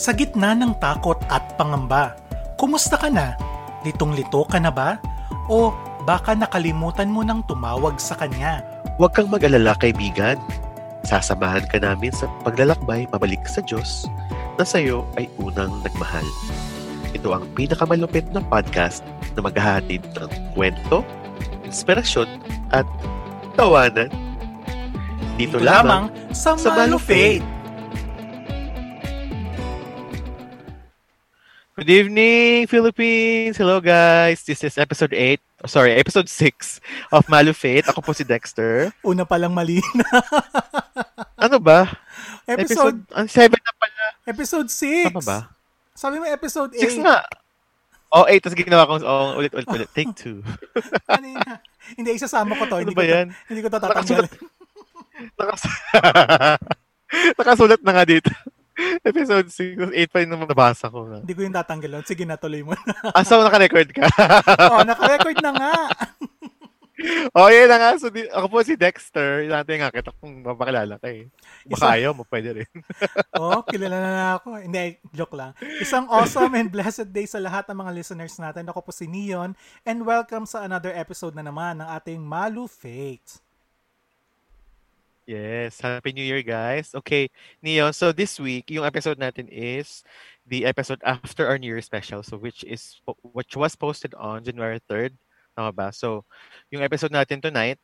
Sa gitna ng takot at pangamba, kumusta ka na? Litong-lito ka na ba? O baka nakalimutan mo nang tumawag sa kanya? Huwag kang mag-alala kaibigan. Sasamahan ka namin sa paglalakbay pabalik sa Diyos na sa iyo ay unang nagmahal. Ito ang pinakamalupit na podcast na maghahatid ng kwento, inspirasyon at tawanan. Dito, lamang, sa, sa Malo Faith. Good evening, Philippines! Hello, guys! This is episode 8, sorry, episode 6 of Malu Faith. Ako po si Dexter. Una palang mali na. Ano ba? episode, Ang 7 na pala. episode 6. Tama ba? Sabi mo episode 8. 6 nga. Oh, 8. Tapos ginawa ko, oh, ulit, ulit, ulit. Take 2. Kanina. Hindi, isasama ko to. Ano hindi ba ko to- yan? hindi ko to tatanggal. Nakas- Nakasulat na nga dito. Episode 6. 8 pa yung nabasa ko. Na. hindi ko yung tatanggalan. Sige na, tuloy mo na. Ah, so naka-record ka? oh, naka-record na nga. oh, yun na nga. So, di, ako po si Dexter. Natin nga kita kung mapakilala ka eh. Baka ayaw mo, pwede rin. Oh, kilala na, na ako. Hindi, joke lang. Isang awesome and blessed day sa lahat ng mga listeners natin. Ako po si Neon and welcome sa another episode na naman ng ating Malu Fate. Yes, Happy New Year, guys. Okay, Neo, so this week, yung episode natin is the episode after our New Year special, so which is which was posted on January 3rd. Tama ba? So, yung episode natin tonight,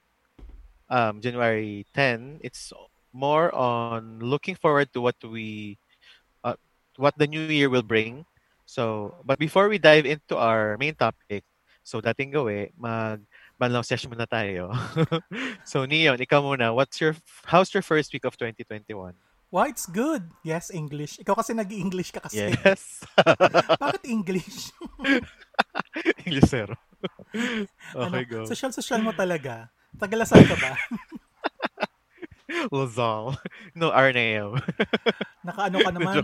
um, January 10, it's more on looking forward to what we, uh, what the new year will bring. So, but before we dive into our main topic, so dating gawe, mag banlaw session muna tayo. so, Neon, ikaw muna. What's your, how's your first week of 2021? Wow, it's good. Yes, English. Ikaw kasi nag-English ka kasi. Yes. Bakit English? English ano, Okay, go. social-social mo talaga. Tagalasal ka ba? Lazal. No, Arneo. Naka-ano ka naman?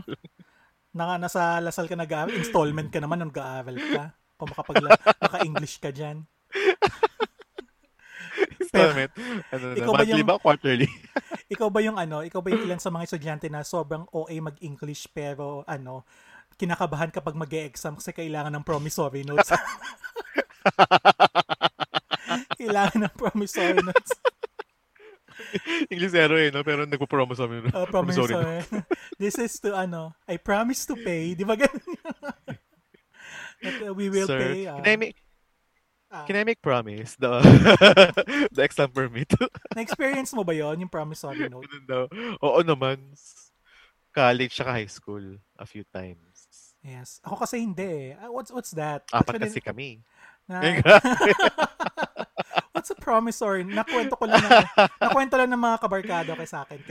Naka, nasa Lasal ka nag-aaral? Installment ka naman nung nag-aaral ka? Kung makapagla, naka-English ka dyan. Installment. Ano na, ikaw ba monthly yung- ba? Quarterly? Ikaw ba yung ano, ikaw ba yung ilan sa mga estudyante na sobrang OA mag-English pero ano, kinakabahan kapag mag exam kasi kailangan ng promissory notes. kailangan ng promissory notes. English zero eh, no? Pero nagpo-promo sa amin. Uh, Promissory promissory. This is to ano, I promise to pay. Di ba ganun? That, uh, we will Sir, pay. uh, can I make, ah. can I make promise? The, the exam permit. na-experience mo ba yon yung promissory note? Daw. Oo naman. College saka high school a few times. Yes. Ako kasi hindi eh. Ah, What's, what's that? Apat Actually, kasi kami. na- what's a promissory? Nakwento ko lang na, nakwento lang ng mga kabarkado kay sa akin.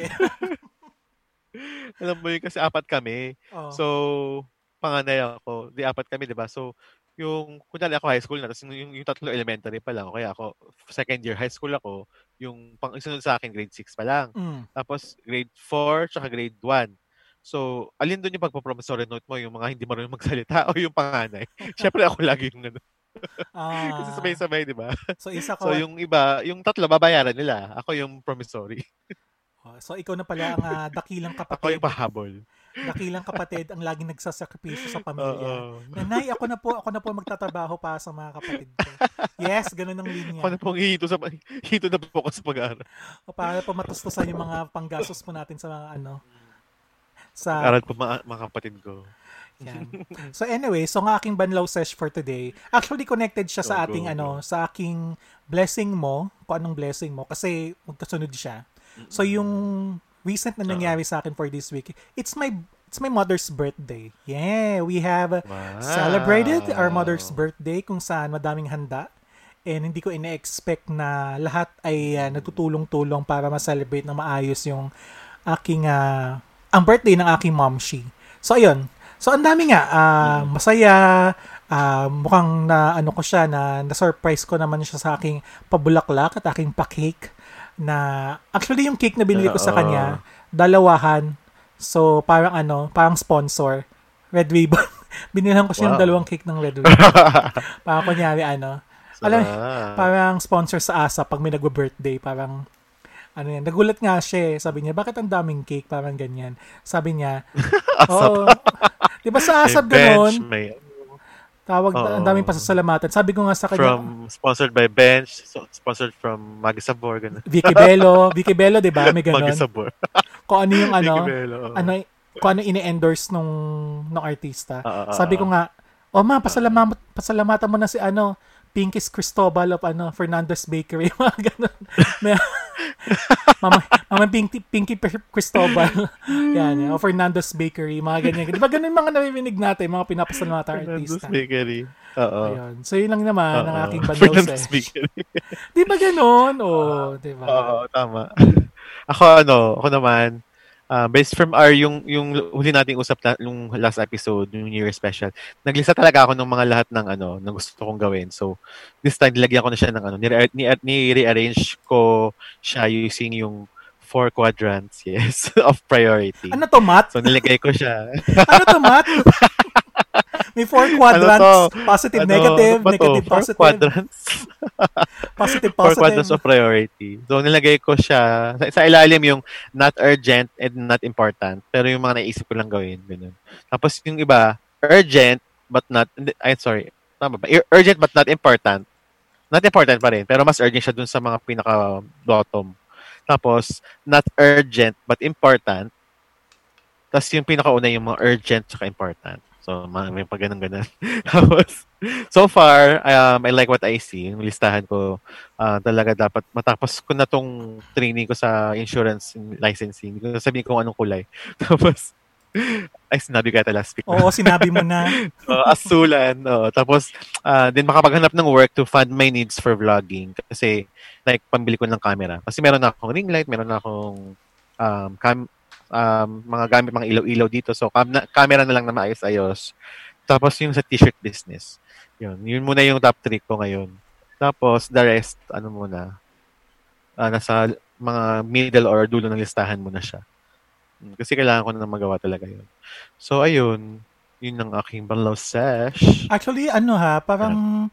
Alam mo yun kasi apat kami. oh. So, panganay ako. Di apat kami, di ba? So, yung, kunyari ako high school na, tapos yung, yung tatlo elementary pa lang. Kaya ako, second year high school ako, yung pang sunod sa akin, grade 6 pa lang. Mm. Tapos, grade 4, tsaka grade 1. So, alin doon yung pagpapromissory note mo? Yung mga hindi marunong magsalita o yung panganay? Siyempre ako lagi yung ano. Ah, Kasi sabay-sabay, di ba? so isa ko. So, yung iba, yung tatlo, babayaran nila. Ako yung promissory. Oh, so ikaw na pala ang ah, dakilang Ako kapatid. yung pahabol. Dakilang kapatid ang laging nagsasakripisyo sa pamilya. Oo. Nanay, ako na po, ako na po magtatrabaho pa sa mga kapatid ko. Yes, ganun ang linya. Ako na pong hihito, sa, hihito na po sa pag-aaral. O para po matustusan yung mga panggastos po natin sa mga ano sa Aral po mga, mga kapatid ko. yan. So anyway, so ang aking banlaw sesh for today, actually connected siya sa Go, ating go. ano, sa aking blessing mo, kung anong blessing mo kasi magkasunod siya. So yung recent na nangyari sa akin for this week, it's my it's my mother's birthday. Yeah, we have Wow. celebrated our mother's birthday kung saan madaming handa. And hindi ko ina-expect na lahat ay ah, nagtutulong-tulong para ma-celebrate na maayos yung aking ah, ang birthday ng aking momshi. So ayun. So ang dami nga ah, masaya ah, mukhang na ano ko siya na na-surprise ko naman siya sa aking pabulaklak at aking pa-cake na actually yung cake na binili ko sa kanya dalawahan. So parang ano, parang sponsor. Red Ribbon. Binilhan ko siya ng Wow. dalawang cake ng Red Ribbon. parang kunyari ano, alam, Sarap. parang sponsor sa ASA pag may nagwa-birthday, parang ano yan, nagulat nga siya eh. Sabi niya, bakit ang daming cake? Parang ganyan. Sabi niya, oo. di ba sa asap ganon, may tawag, Oo. ang daming pasasalamatan. Sabi ko nga sa kanya, from sponsored by Bench, so, sponsored from Maggie Sabor, ganun. Vicky Bello, Vicky Bello, di ba? May Maggie ganon. Sabor. Kung ano yung ano, Bello, ano, kung ano ini-endorse nung, nung artista. Ah, Sabi ko nga, oh ma, pasalamat, pasalamatan mo na si ano, Pinky's Cristobal of ano, Fernandez Bakery, mga ganun. May, mama, mama Pinky, Pinky Cristobal. yan, yan, o Fernandez Bakery, mga ganyan. Di ba ganun yung mga naririnig natin, mga pinapasalamatan Fernandez artista. Bakery. Oo. Ayun. So, yun lang naman ang Oo. aking bandaw Fernandez sesh. Bakery. Di ba ganun? Oo, di ba? Oo, tama. Ako ano, ako naman, uh, based from our yung yung huli nating usap na yung last episode, yung New Year special. Naglista talaga ako ng mga lahat ng ano, ng gusto kong gawin. So, this time nilagyan ko na siya ng ano, ni, ni, ni-rearrange ko siya using yung four quadrants, yes, of priority. Ano to, Matt? So, nilagay ko siya. Ano to, Matt? May four quadrants. Ano positive, Ano, negative, ano negative, Four positive. quadrants. Positive, Four positive. quadrants of priority. So, nilagay ko siya, sa, sa ilalim yung not urgent and not important. Pero yung mga naisip ko lang gawin. Ganun. Tapos yung iba, urgent but not, ay, sorry, tama ba? Ur- Urgent but not important. Not important pa rin, pero mas urgent siya dun sa mga pinaka-bottom. Tapos, not urgent but important. Tapos yung pinakauna yung mga urgent tsaka important. So, ma- may pag ganun-ganun. Tapos, so far, um, I like what I see. Yung listahan ko, ah, talaga dapat matapos ko na tong training ko sa insurance licensing. Hindi ko sabihin kung anong kulay. Tapos, ay, sinabi ko yata last week. Oo, sinabi mo na. Uh, asulan. oo. Tapos, ah, din makapaghanap ng work to fund my needs for vlogging. Kasi, like, pambili ko ng camera. Kasi meron na akong ring light, meron na akong um, cam, um, mga gamit, mga ilaw-ilaw dito. So, cam na, camera na lang na maayos-ayos. Tapos, yung sa t-shirt business. Yun. Yun muna yung top 3 ko ngayon. Tapos, the rest, ano muna, ah, nasa mga middle or dulo ng listahan mo na siya. Kasi kailangan ko na magawa talaga yun. So, ayun. Yun ang aking banlaw sesh. Actually, ano ha, parang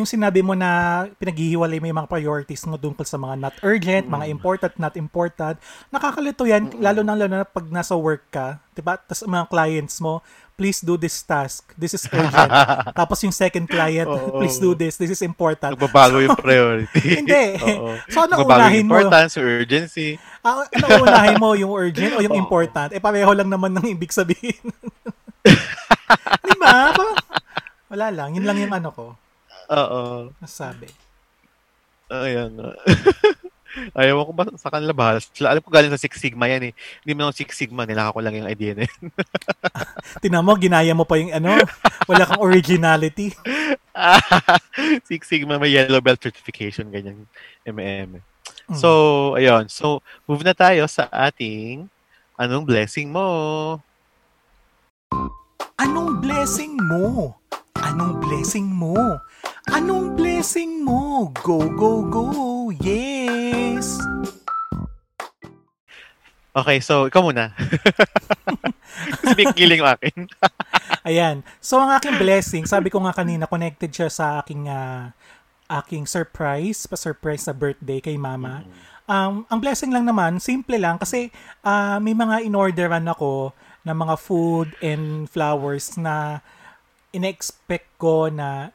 yung sinabi mo na pinaghihiwalay mo yung mga priorities mo tungkol sa mga not urgent, mga important, not important. Nakakalito yan, lalo na lalo na pag nasa work ka, 'di ba? Tapos mga clients mo, please do this task. This is urgent. Tapos yung second client, Oo. please do this. This is important. Nagbabago yung priority. Hindi. Oo. So, ano Nagbabago unahin mo? importance, yung urgency. Ah, ano unahin mo, yung urgent o yung Oo. important? Eh, pareho lang naman ng ibig sabihin. Di ba? Parang, wala lang. Yun lang yung ano ko. Oo. Nasabi. Ayan nga. Ayaw ko ba sa kanila bahal. Sila, alam ko galing sa Six Sigma yan eh. Hindi mo Six Sigma, nilaka ko lang yung idea na yun. Tinan mo, ginaya mo pa yung ano. Wala kang originality. Six Sigma may yellow belt certification, ganyan. M&M. Mm. So, ayun. So, move na tayo sa ating anong blessing mo? Anong blessing mo? Anong blessing mo? Anong blessing mo? Go, go, go! Yes! Okay, so ikaw muna. Kiling yung akin. Ayan. So, ang aking blessing, sabi ko nga kanina, connected siya sa aking ah, aking surprise, pa-surprise sa birthday kay mama. Um, ang blessing lang naman, simple lang, kasi ah, may mga in-orderan ako na mga food and flowers na in-expect ko na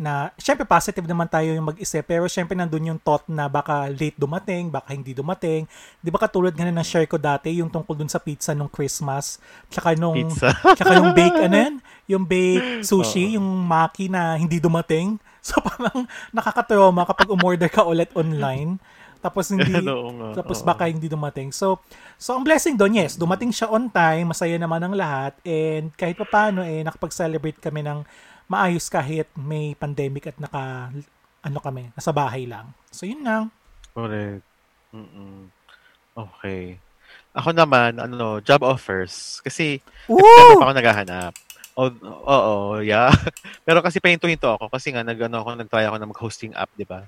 na syempre positive naman tayo yung mag-isip pero syempre nandun yung thought na baka late dumating, baka hindi dumating. 'Di ba katulad nga na share ko dati yung tungkol dun sa pizza nung Christmas, tsaka nung Pizza. tsaka yung bake ano yan? Yung bake sushi, yung maki na hindi dumating. So parang nakakatrauma kapag umorder ka ulit online. Tapos hindi nga, tapos oo. baka hindi dumating. So so ang blessing doon, yes, dumating siya on time, masaya naman ang lahat and kahit pa paano eh nakapag-celebrate kami ng maayos kahit may pandemic at naka ano kami, nasa bahay lang. So yun lang. Correct. Mm-mm. Okay. Ako naman, ano, job offers. Kasi, September Woo! pa ako naghahanap. Oo, oo, yeah. Pero kasi pahinto-hinto ako kasi nga nag, ano, ako, nag-try ako na mag-hosting app, di ba?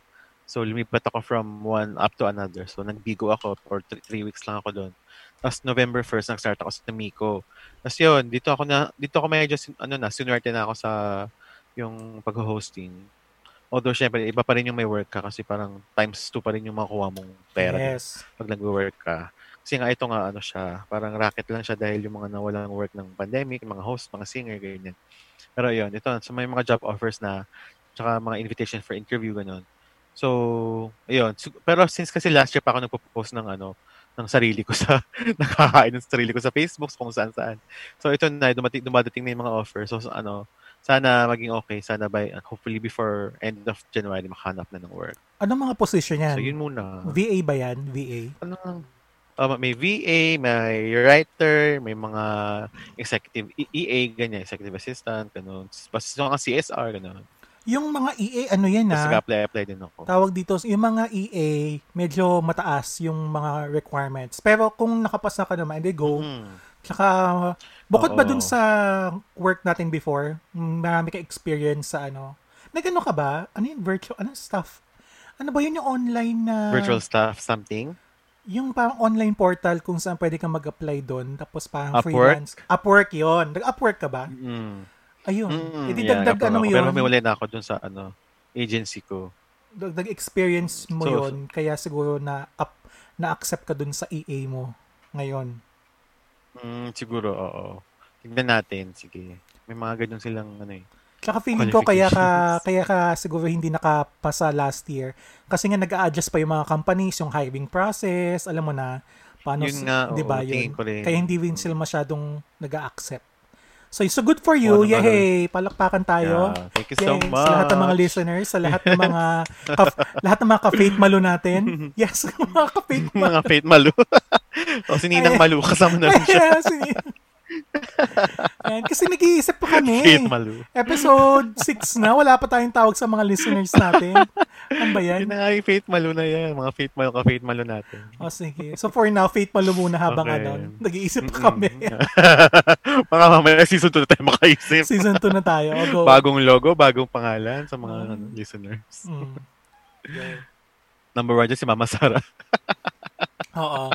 So, lumipat ako from one app to another. So, nagbigo ako for three, three weeks lang ako doon. Tapos, November 1st, nag-start ako sa Miko. Tapos yun, dito ako na, dito ako medyo, ano na, sinwerte na ako sa yung pag-hosting. Although, syempre, iba pa rin yung may work ka kasi parang times two pa rin yung makuha mong pera Yes. pag nag-work ka. Kasi nga ito nga ano siya, parang racket lang siya dahil yung mga nawalang work ng pandemic, mga host, mga singer, ganyan. Pero yun, ito, so may mga job offers na, tsaka mga invitation for interview, ganun. So, ayun. Pero since kasi last year pa ako nagpo-post ng ano, ng sarili ko sa, nakakain ng sarili ko sa Facebook, kung saan saan. So, ito na, dumating, dumadating na yung mga offers. So, so, ano, sana maging okay. Sana by, hopefully before end of January, makahanap na ng work. Anong mga position yan? So, yun muna. VA ba yan? VA? ano um, may VA, may writer, may mga executive EA, ganyan, executive assistant, ganun. Basta mga CSR, ganun. Yung mga EA, ano yan ah? nag-apply-apply din ako. Tawag dito, yung mga EA, medyo mataas yung mga requirements. Pero kung nakapasa ka naman, edi go. Mm. Tsaka, bukod ba dun sa work natin before, marami ka experience sa ano, nagano ka ba? Ano yung virtual, ano stuff? Ano ba yun yung online na, Virtual staff, something. yung parang online portal kung saan pwede kang mag-apply doon, tapos parang Upwork? freelance. Upwork yon Nag-Upwork ka ba? Mm. Ayun. Mm, Edi yeah, dagdag ano ako. mo Pero yun, humiwalay na ako dun sa ano, agency ko. dagdag experience mo So- yon kaya siguro na up, na-accept ka dun sa EA mo ngayon. Mm, siguro, oo. Tignan natin, sige. May mga ganun silang ano eh. Tsaka feeling ko kaya ka kaya ka siguro hindi nakapasa last year kasi nga nag-a-adjust pa yung mga companies, yung hiring process, alam mo na paano Yun nga, 'di ba yun? tingin ko rin. Kaya hindi rin sila masyadong nag-accept. So, so good for you. Naman. Yay! Palakpakan tayo. Yeah, thank you so Yes, much. Sa lahat ng mga listeners, sa lahat ng mga ka- lahat ng mga ka-faith malo natin. Yes, mga ka-faith malo. mga Faith Malu. o si Ninang Malu, kasama na rin siya. Yes, Ayan, kasi nag-iisip pa kami. Faith Malu. Episode 6 na, wala pa tayong tawag sa mga listeners natin. Ano ba yan? Yun na nga yung Faith Malu na yan. Mga Faith Malu ka Faith Malu natin. O sige. So for now, Faith Malo muna habang Okay. ano, nag-iisip pa kami. Mga mamaya season 2 na tayo makaisip. Season 2 na tayo. O go. Bagong logo, bagong pangalan sa mga ano, listeners. Mm. Number one dyan si Mama Sara. Oo.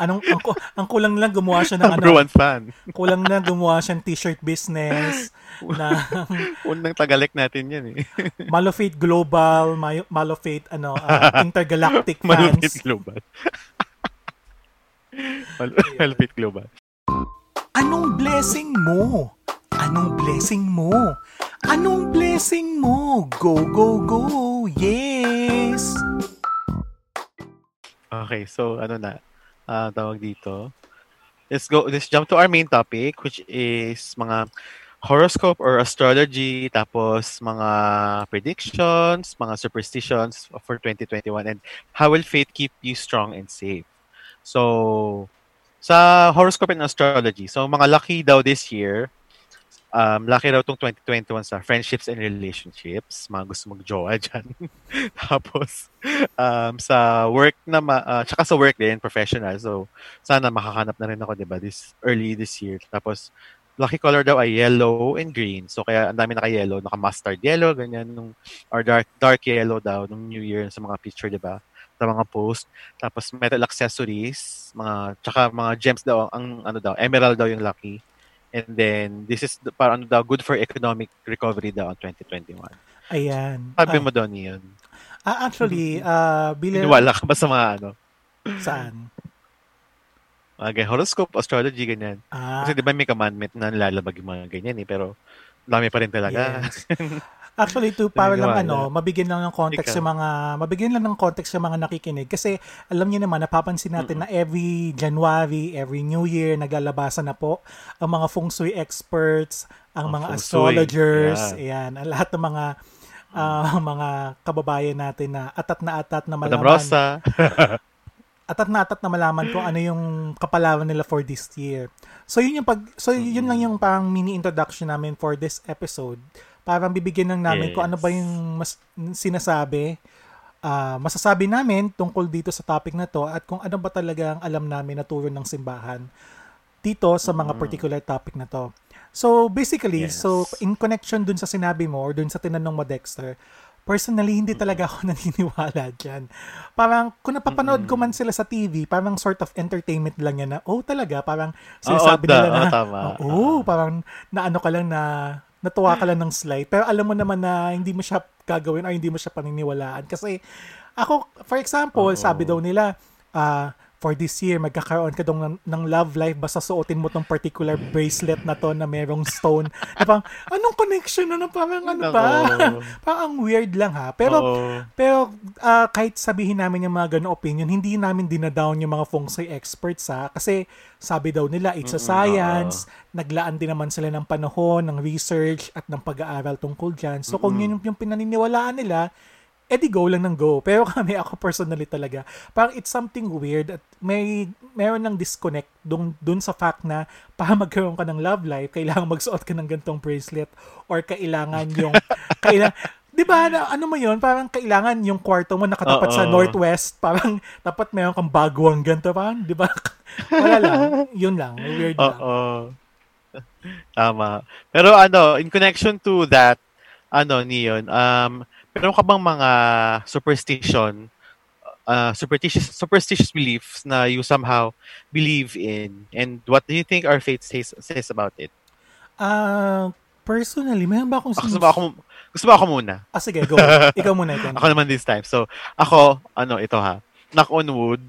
Anong, ang, ang kulang lang gumawa siya ng Number ano, one fan. kulang na gumawa siya ng t-shirt business na Unang tagalek natin yan eh. Malofate Global, Malofate ano, ah, Intergalactic fans. Global. Mal- Malupit Global. Anong blessing mo? Anong blessing mo? Anong blessing mo? Go, go, go! Yes! Okay, so ano na, ah tawag dito. Let's go, let's jump to our main topic, which is mga horoscope or astrology, tapos mga predictions, mga superstitions for 2021, and how will faith keep you strong and safe? So, sa horoscope and astrology, so mga lucky daw this year, um, lucky daw tong 2021 sa friendships and relationships, mga gusto mag-jowa dyan. Tapos, um, sa work na, ma- ah, tsaka sa work din, professional. So, sana makahanap na rin ako, di ba, this, early this year. Tapos, lucky color daw ay yellow and green. So, kaya ang dami naka-yellow, naka-mustard yellow, ganyan, nung, or dark dark yellow daw, nung New Year sa mga picture, di ba? Sa mga post. Tapos, metal accessories, mga, tsaka mga gems daw, ang, ano daw, emerald daw yung lucky. And then, this is, the- parang daw, good for economic recovery daw ang 2021. Ayan. Sabi Ah, mo daw niyon. ah, actually, ah bilang... Iniwala ka ba sa mga ano? Saan? Mga horoscope, astrology, ganyan. Ah, Kasi di ba may commandment na nilalabag yung mga ganyan eh, pero dami pa rin talaga. yes. Actually, to para lang ano, mabigyan lang ng context Ikaw. sa mga mabigyan lang ng context sa mga nakikinig kasi alam niyo naman napapansin natin na every January, every New Year naglalabasan na po ang mga feng shui experts, ang Oh, mga astrologers, Yeah. ayan, ang lahat ng mga ah, mga kababayan natin na atat na atat na Madam malaman Rosa. atat na atat na malaman kung ano yung kapalaran nila for this year. So yun yung pag so yun lang yung parang mini introduction namin for this episode. Parang bibigyan lang namin kung ano ba Yes. yung mas sinasabi ah, masasabi namin tungkol dito sa topic na to at kung ano ba talaga ang alam namin na turo ng simbahan dito sa mga particular topic na to. So basically, Yes. so in connection dun sa sinabi mo or dun sa tinanong mo Dexter, personally hindi talaga ako naniniwala diyan. Parang kung napapanood ko man sila sa TV, parang sort of entertainment lang yan na oh talaga parang sinasabi Oo, nila da- na oo, tama. oh, oh, parang naano ka lang na natuwa ka lang ng slide pero alam mo naman na hindi mo siya gagawin o hindi mo siya paniniwalaan. Kasi ako, for example, Oo. sabi daw nila, ah, for this year, magkakaroon ka daw ng, ng love life basta suotin mo tong particular bracelet na to na merong stone. na parang, anong connection na na parang ano ba? Parang ang weird lang ha. Pero, Oo. pero ah, kahit sabihin namin yung mga ganong opinion, hindi namin dinadown yung mga feng shui experts ha. Kasi sabi daw nila, it's a science. Naglaan din naman sila ng panahon, ng research, at ng pag-aaral tungkol dyan. So kung yun yung, yung pinaniniwalaan nila, edi go lang ng go. Pero kami, ako personally talaga, parang it's something weird at may meron ng disconnect dun, dun sa fact na para magkaroon ka ng love life, kailangan magsuot ka ng gantong bracelet or kailangan yung, kailangan, Di ba, ano mo yun, parang kailangan yung kwarto mo nakatapat sa Oo. northwest, parang dapat meron kang bagwang ganito, parang, di ba? Wala lang, yun lang, weird lang. Oo. Tama. Pero ano, in connection to that, ano, Neon, um, meron ka bang mga superstition, uh, superstitious, superstitious beliefs na you somehow believe in? And what do you think our faith says, says about it? Ah, personally, meron ba akong Ako, gusto sinus- ba ako, gusto ba ako muna? Ah, sige, go. Ikaw muna, ikaw. Ako naman this time. So, ako, ano, ito ha, knock on wood,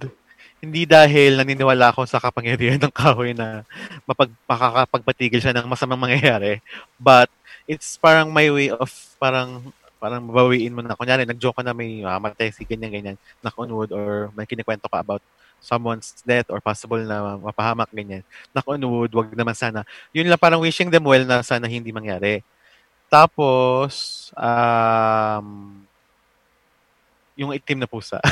hindi dahil naniniwala ako sa kapangyarihan ng kahoy na mapag, makakapagpatigil siya ng masamang mangyayari. But, it's parang my way of parang parang mabawiin mo na. Kunyari, nag-joke ka na may mamatay si ganyan-ganyan, knock on wood, or may kinikwento ka about someone's death or possible na mapahamak ganyan. Knock on wood, wag naman sana. Yun lang parang wishing them well na sana hindi mangyari. Tapos, um, yung itim na pusa.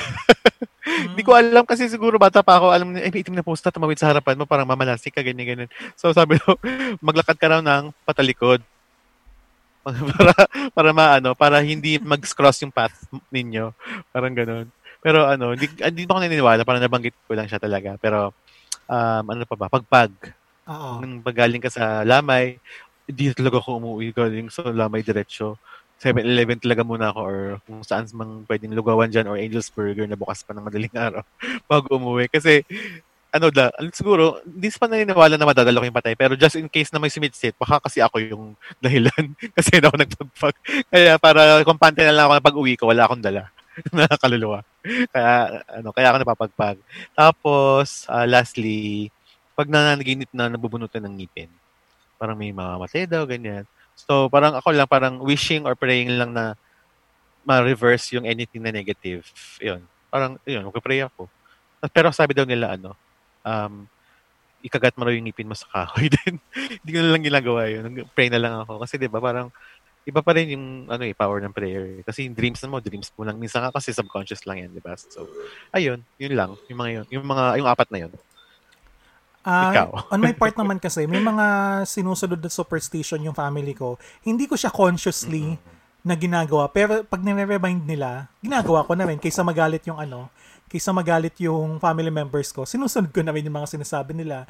Hindi ko alam kasi siguro bata pa ako, alam niya, eh, itim na pusa, tumawid sa harapan mo, parang mamalasik ka, ganyan, ganyan. So sabi ko, maglakad ka raw ng patalikod. para, para maano, para hindi mag-cross yung path ninyo. Parang ganun. Pero ano, hindi, hindi pa ako naniniwala, parang nabanggit ko lang siya talaga. Pero, um, ano pa ba, pagpag. Oo. Nung pagaling ka sa Lamay, hindi talaga ako umuwi galing sa Lamay diretsyo. 7-Eleven talaga muna ako or kung saan mang pwedeng lugawan dyan or Angel's Burger na bukas pa ng madaling araw bago umuwi. Kasi, ano ano, siguro, hindi pa naniniwala na madadalo ko yung patay. Pero just in case na may sumitsit, baka kasi ako yung dahilan. kasi na ako nagpagpag. Kaya para kumpante na lang ako na pag-uwi ko, wala akong dala na kaluluwa. Kaya, ano, kaya ako napapagpag. Tapos, ah, lastly, pag nanaginip na nabubunutan ng ngipin, parang may mamamatay daw, ganyan. So, parang ako lang, parang wishing or praying lang na ma-reverse yung anything na negative. Yun. Parang, yun, magpapray ako. Pero sabi daw nila, ano, um, ikagat mo raw yung ngipin mo sa kahoy din. Hindi ko na lang ginagawa yun. Pray na lang ako. Kasi 'di ba parang iba pa rin yung ano eh, power ng prayer. Kasi yung dreams na mo, dreams mo lang. Minsan nga kasi subconscious lang yan, di ba? So, ayun, yun lang. Yung mga yun. Yung mga, yung apat na yun. Ah, Ikaw. on my part naman kasi, may mga sinusunod na superstition yung family ko. Hindi ko siya consciously na ginagawa. Pero pag nire-remind nila, ginagawa ko na rin. Kaysa magalit yung ano, kaysa magalit yung family members ko, sinusunod ko na rin yung mga sinasabi nila.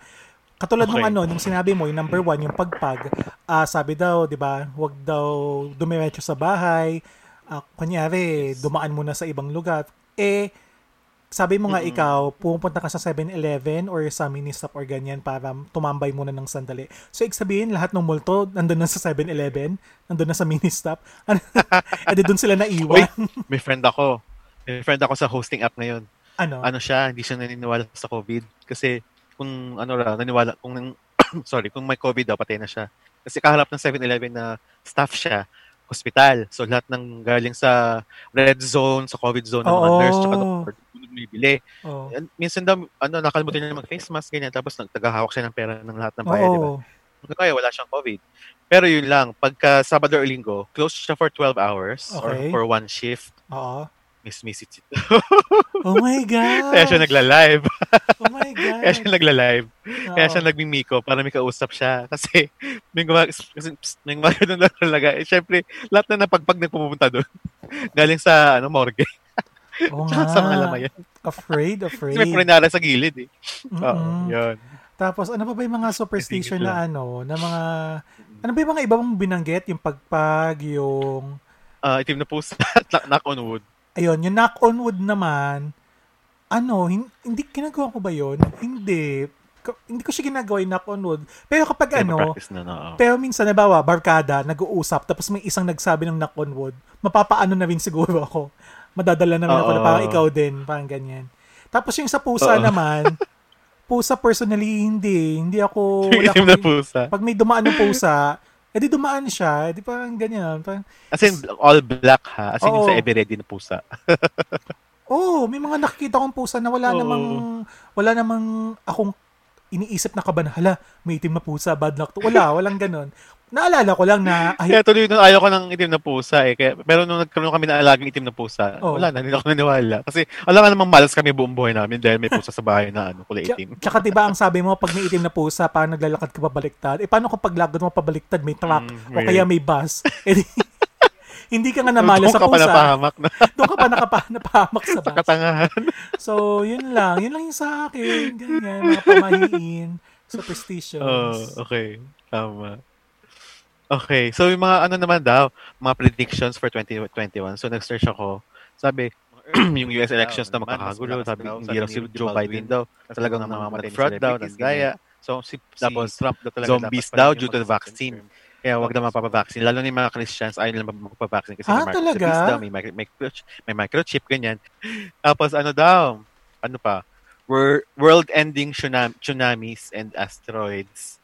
Katulad Okay. ano, nung sinabi mo, yung number one, yung pagpag, ah sabi daw, di ba, wag daw dumiretso sa bahay, ah, kunyari, dumaan muna sa ibang lugar. Eh, sabi mo nga ikaw, pupunta ka sa 7-Eleven or sa mini-stop or ganyan para tumambay muna ng sandali. So, ibig sabihin, lahat ng multo nandun na sa 7-Eleven, nandun na sa mini-stop. eh, di dun sila naiwan. May friend ako. Friend ako sa hosting app ngayon. ano? ano siya, hindi siya naniniwala sa COVID. Kasi kung ano ra, naniwala, kung sorry, kung may COVID daw, patay na siya. Kasi kaharap ng 7-Eleven na staff siya, hospital. So lahat ng galing sa red zone, sa COVID zone, ng mga Oo. nurse, tsaka doctor, bumibili. Oh. Minsan daw, ano, nakalimutan niya mag-face mask, ganyan, tapos nagtagahawak siya ng pera ng lahat ng bayan, di ba? Oo. Kaya wala siyang COVID. Pero yun lang, pagka Sabado or Linggo, close siya for 12 hours Okay. or for one shift. Oo. Miss Miss it. Oh my God! Kaya siya nagla-live. Oh my God! Kaya siya nagla-live. Kaya Oo. siya nagmimiko para may kausap siya. Kasi may gumag kasi psst, may gumagano na talaga. Eh, syempre, lahat na napagpag nagpupunta doon. Galing sa ano, morgue. Oo Tsaka sa mga nga. lamayan. Afraid, afraid. Kasi may prenara sa gilid eh. Oo, Mm-mm. yun. Tapos ano pa ba yung mga superstition na ano, na mga ano ba yung mga iba mong binanggit, yung pagpag, yung Ah, itim na pusa. knock, knock on wood. Ayun, yung knock on wood naman, ano, hin- hindi ginagawa ko ba yon? Hindi. Hindi ko siya ginagawa yung knock on wood. Pero kapag Kaya ano, na, no? pero minsan, nabawa, barkada, nag-uusap, tapos may isang nagsabi ng knock on wood, mapapaano na rin siguro ako. Madadala naman ako na parang ikaw din, parang ganyan. Tapos yung sa pusa Oo. naman, pusa personally, hindi. Hindi ako, wala Itim na pusa. Pag may dumaan ng pusa, edi dumaan siya, edi parang ganyan. Parang, As in, all black ha? As in, Oo. sa Eveready na pusa. oh, may mga nakikita kong pusa na wala Oo. namang, wala namang akong iniisip na kaban, hala, may itim na pusa, bad luck to. Wala, walang ganun. Naalala ko lang na, ay, Kaya tuloy nung ayaw ko ng itim na pusa eh. Kaya, pero nung nagkaroon kami ng alagang itim na pusa, Oo. wala na, hindi ako naniwala. Kasi alam nga namang malas kami buong buhay namin dahil may pusa sa bahay na ano, kulay itim. tsaka diba ang sabi mo, pag may itim na pusa, parang naglalakad ka pabaliktad. Eh, paano kung paglagod mo pabaliktad, may truck, Mm, o kaya may bus? Eh, di- hindi ka nga namala Doon sa ka pa pusa. napahamak na Doon ka pa nakapa, napahamak sa sa bus. katangahan. So, yun lang. Yun lang yung sa akin. Ganyan, mga pamahiin, superstitions. Oh, okay. Tama. Okay. So, yung mga ano naman daw, mga predictions for 2021. So, nag-search ako. Sabi, yung US elections na makakagulo. Sabi, hindi raw si Joe Biden daw. Talagang namamatay fraud daw, ng gaya. So, si, Tapos, si Trump daw talaga zombies daw due to the vaccine. Kaya wag na mapapavaccine. Lalo na yung mga Christians, ayaw nila magpapavaccine kasi Ah, may talaga? daw, may, micro, microchip, may microchip, ganyan. Tapos ano daw, ano pa, Wor- world-ending tsunam- tsunamis and asteroids.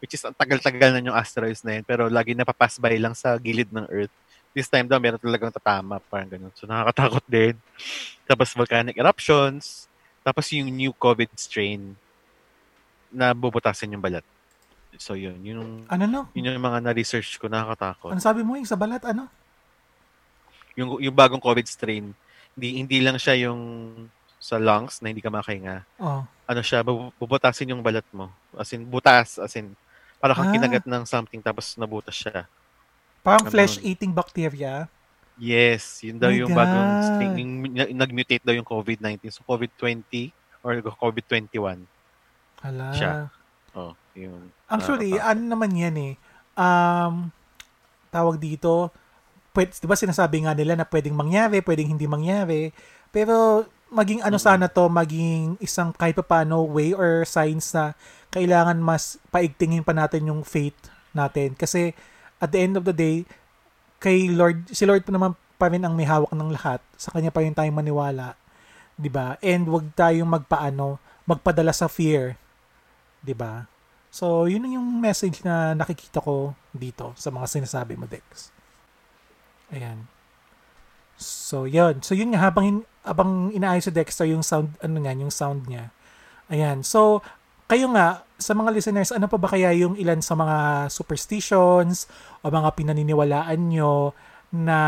Which is, ang tagal-tagal na yung asteroids na yun, pero lagi napapass by lang sa gilid ng Earth. This time daw, meron talagang tatama, parang ganun. So, nakakatakot din. Tapos, volcanic eruptions. Tapos, yung new COVID strain na bubutasin yung balat. So, yun. Yun, Ano no? yun yung mga na-research ko, nakakatakot. Ano sabi mo yung sa balat? Ano? Yung, yung bagong COVID strain, hindi, hindi lang siya yung sa lungs na hindi ka makahinga. Oh. Ano siya, bu- bubutasin yung balat mo. As in, butas. As in, parang kang Ah. kinagat ng something tapos nabutas siya. Parang Ano? flesh-eating bacteria. Yes, yun daw My yung bagong God. Yung na- nag-mutate daw yung COVID-19. So, COVID-20 or COVID-21. Hala. Siya. Oh, yun. Actually, Nakakatakot. ano naman yan eh. Um, tawag dito, pwede, di ba sinasabi nga nila na pwedeng mangyari, pwedeng hindi mangyari. Pero maging ano sana to, maging isang kahit pa paano way or signs na kailangan mas paigtingin pa natin yung faith natin. Kasi at the end of the day, kay Lord, si Lord pa naman pa rin ang may hawak ng lahat. Sa kanya pa rin tayong maniwala. 'di ba? And wag tayong magpaano, magpadala sa fear. 'di ba? So, yun yung message na nakikita ko dito sa mga sinasabi mo, Dex. Ayan. So, yun. So, yun nga, habang, in, habang inaayos si Dexter yung sound, ano nga, yung sound niya. Ayan. So, kayo nga, sa mga listeners, ano pa ba kaya yung ilan sa mga superstitions o mga pinaniniwalaan nyo na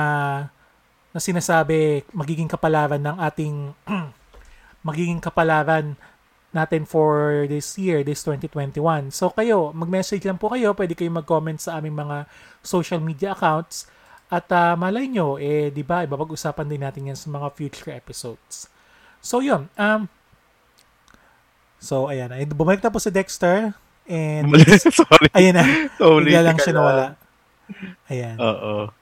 na sinasabi magiging kapalaran ng ating magiging kapalaran natin for this year, this 2021. So kayo, mag-message lang po kayo, pwede kayo mag-comment sa aming mga social media accounts at ah, malay nyo, eh, di ba, ibabag-usapan din natin yan sa mga future episodes. So yun, um, so ayan, ay, bumalik na po si Dexter and Sorry. ayan na, bigla lang siya nawala. Ayan, Oo.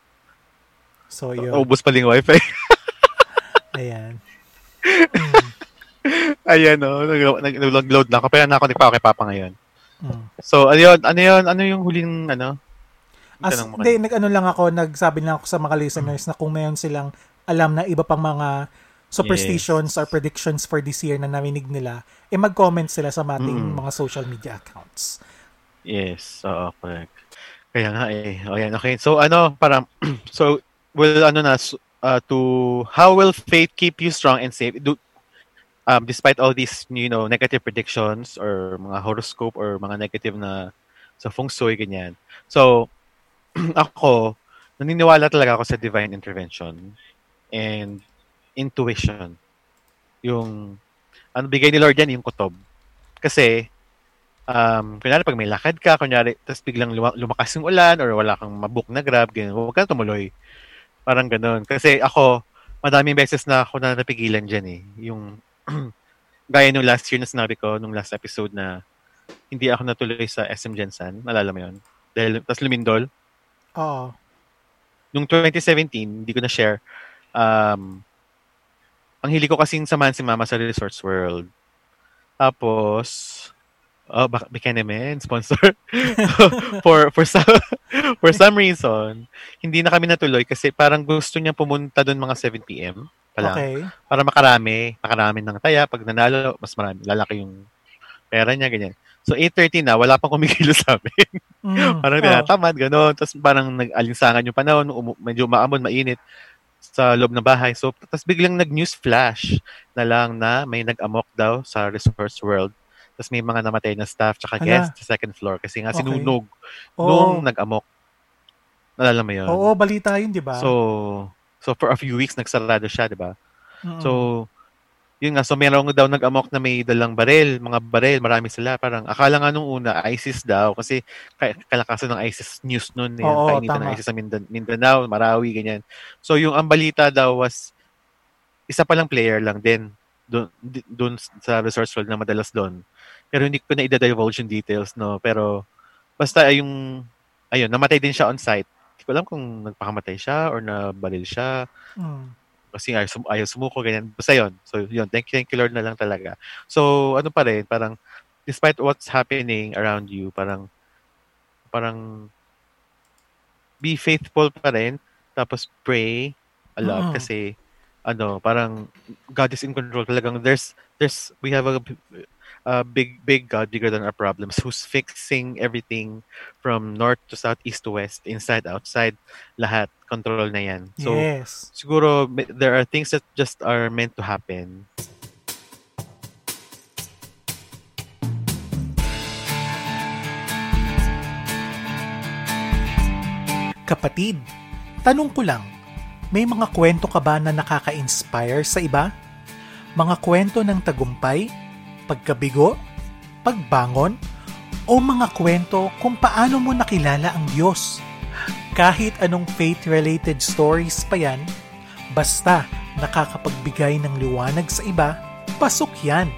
so yun, Ubus pala yung wifi. ayan. Ayan, no. Nag- nag- Nag-load na ako. Pero na ako nagpa kay Papa ngayon. Mm. So, ano yun? Ano yun? Ano yung huling, ano? As, hindi, nag-ano lang ako, nagsabi lang ako sa mga listeners na kung mayroon silang alam na iba pang mga superstitions or predictions for this year na narinig nila, eh mag-comment sila sa ating Mm. mga social media accounts. Yes, oo, correct. Kaya nga eh. O yan, okay. So ano, parang, so, will ano na, uh, to, how will faith keep you strong and safe? Do, um, despite all these, you know, negative predictions or mga horoscope or mga negative na sa feng shui, ganyan. So, ako, naniniwala talaga ako sa divine intervention and intuition. Yung, ano bigay ni Lord yan, yung kutob. Kasi, um, kunyari pag may lakad ka, kunyari, tapos biglang luma- lumakas yung ulan or wala kang mabook na grab, ganyan, huwag ka tumuloy. Parang ganun. Kasi ako, madaming beses na ako na napigilan dyan eh. Yung, gaya nung last year na sinabi ko, nung last episode na hindi ako natuloy sa SM Jensen. Nalala mo yun? Dahil, tapos lumindol. Oo. Nung 2017, hindi ko na-share, um, ang hili ko kasing samahan si Mama sa Resorts World. Tapos, oh, baka Buchanan sponsor. for for some for some reason, hindi na kami natuloy kasi parang gusto niya pumunta doon mga 7 PM pa lang. Okay. Para makarami, makarami ng taya. Pag nanalo, mas marami, lalaki yung pera niya, ganyan. So, 8.30 na, wala pang kumikilo sa amin. Mm. parang oh. tinatamad, gano'n. Tapos parang nag-alinsangan yung panahon, umu- medyo maamon, mainit sa loob ng bahay. So, tapos biglang nag-news flash na lang na may nag-amok daw sa Resource World. Tapos may mga namatay na staff tsaka Ala. guest sa second floor kasi nga Okay. sinunog Oo. nung nag-amok. Nalala mo yun? Oo, balita yun, di ba? So, so for a few weeks nagsarado siya, 'di ba? Mm-mm. So, yun nga, so meron daw nag-amok na may dalang baril, mga baril, marami sila. Parang akala nga nung una, ISIS daw, kasi ka- kalakasan ng ISIS news noon, yan, Oo, kainitan tama. ng ISIS sa Mindan- Mindanao, Marawi, ganyan. So, yung ang balita daw was, isa palang player lang din, doon, doon sa resource world na madalas doon. Pero hindi ko na i-divulge yung details, no? Pero, basta ay yung, ayun, namatay din siya on site. Hindi ko alam kung nagpakamatay siya or nabalil siya Mm. Kasi ayaw, sum- ayaw sumuko, ganyan. Basta yun. So, yun. Thank you, thank you, Lord na lang talaga. So, ano pa rin, parang, despite what's happening around you, parang, parang, be faithful pa rin, tapos pray a lot, Mm. kasi, ano, parang, God is in control talagang. There's, there's, we have a, a big, big God bigger than our problems, who's fixing everything from north to south, east to west, inside, outside, lahat, control na yan. So, yes. siguro there are things that just are meant to happen. Kapatid, tanong ko lang, may mga kwento ka ba na nakaka-inspire sa iba? Mga kwento ng tagumpay, pagkabigo, pagbangon, o mga kwento kung paano mo nakilala ang Diyos? Kahit anong faith-related stories pa yan, basta nakakapagbigay ng liwanag sa iba, pasok yan.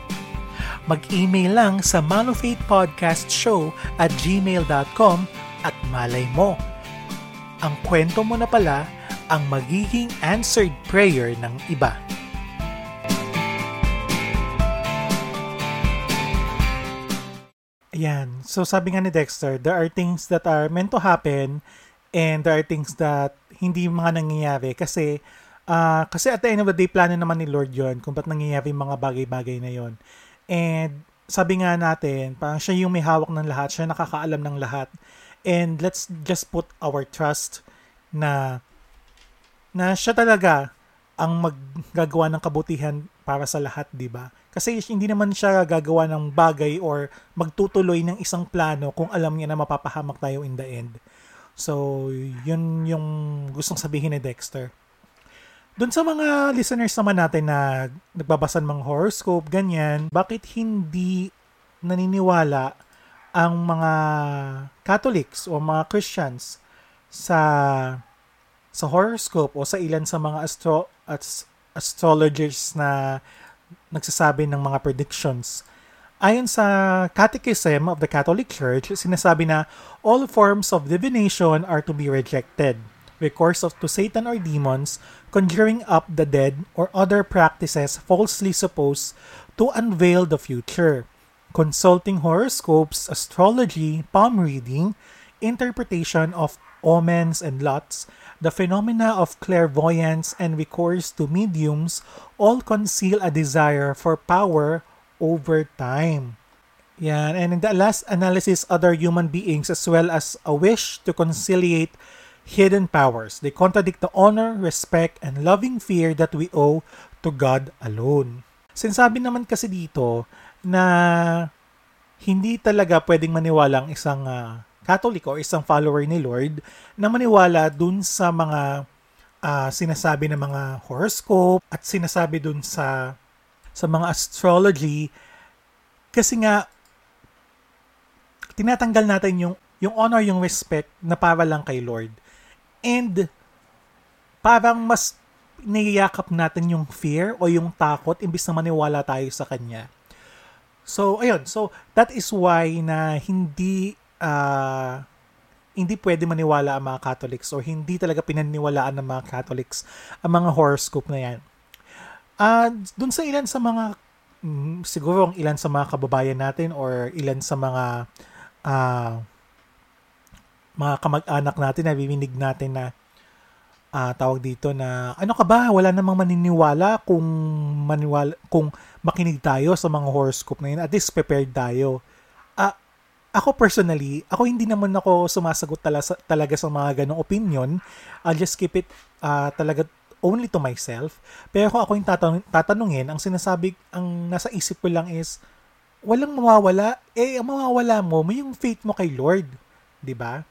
Mag-email lang sa manofaithpodcastshow at gmail.com at malay mo, ang kwento mo na pala ang magiging answered prayer ng iba. Ayan. So sabi nga ni Dexter, there are things that are meant to happen and there are things that hindi mga nangyayari kasi ah, kasi at the end of the day plano naman ni Lord yon kung ba't nangyayari mga bagay-bagay na yon. And sabi nga natin, parang siya yung may hawak ng lahat, siya nakakaalam ng lahat. And let's just put our trust na na siya talaga ang maggagawa ng kabutihan para sa lahat, 'di ba? Kasi hindi naman siya gagawa ng bagay or magtutuloy ng isang plano kung alam niya na mapapahamak tayo in the end. So, yun yung gustong sabihin ni Dexter. Doon sa mga listeners naman natin na nagbabasa ng mga horoscope, ganyan, bakit hindi naniniwala ang mga Catholics o mga Christians sa sa horoscope o sa ilan sa mga astro as, astrologers na nagsasabi ng mga predictions. Ayon sa Catechism of the Catholic Church, sinasabi na all forms of divination are to be rejected. Recourse of to Satan or demons, conjuring up the dead, or other practices falsely supposed to unveil the future. Consulting horoscopes, astrology, palm reading, interpretation of omens and lots, the phenomena of clairvoyance and recourse to mediums all conceal a desire for power over time. Yan. And in the last analysis, other human beings as well as a wish to conciliate hidden powers. They contradict the honor, respect, and loving fear that we owe to God alone. Sinasabi naman kasi dito na hindi talaga pwedeng maniwala ang isang ah, Catholic o isang follower ni Lord na maniwala dun sa mga ah, sinasabi ng mga horoscope at sinasabi dun sa sa mga astrology kasi nga tinatanggal natin yung yung honor, yung respect na para lang kay Lord. And parang mas niyayakap natin yung fear o yung takot imbis na maniwala tayo sa kanya. So, ayun. So, that is why na hindi ah, hindi pwede maniwala ang mga Catholics or hindi talaga pinaniwalaan ng mga Catholics ang mga horoscope na yan. Ah, dun sa ilan sa mga mm, siguro ang ilan sa mga kababayan natin or ilan sa mga uh, mga kamag-anak natin na bibinig natin na uh, tawag dito na ano ka ba? Wala namang maniniwala kung maniwala kung makinig tayo sa mga horoscope na yun. At least prepared tayo. Uh, ako personally ako hindi naman ako sumasagot talaga, talaga sa mga ganong opinion. I'll just keep it uh, talaga only to myself pero kung ako yung tatanung, tatanungin ang sinasabi ang nasa isip ko lang is walang mawawala eh ang mawawala mo may yung faith mo kay Lord 'di ba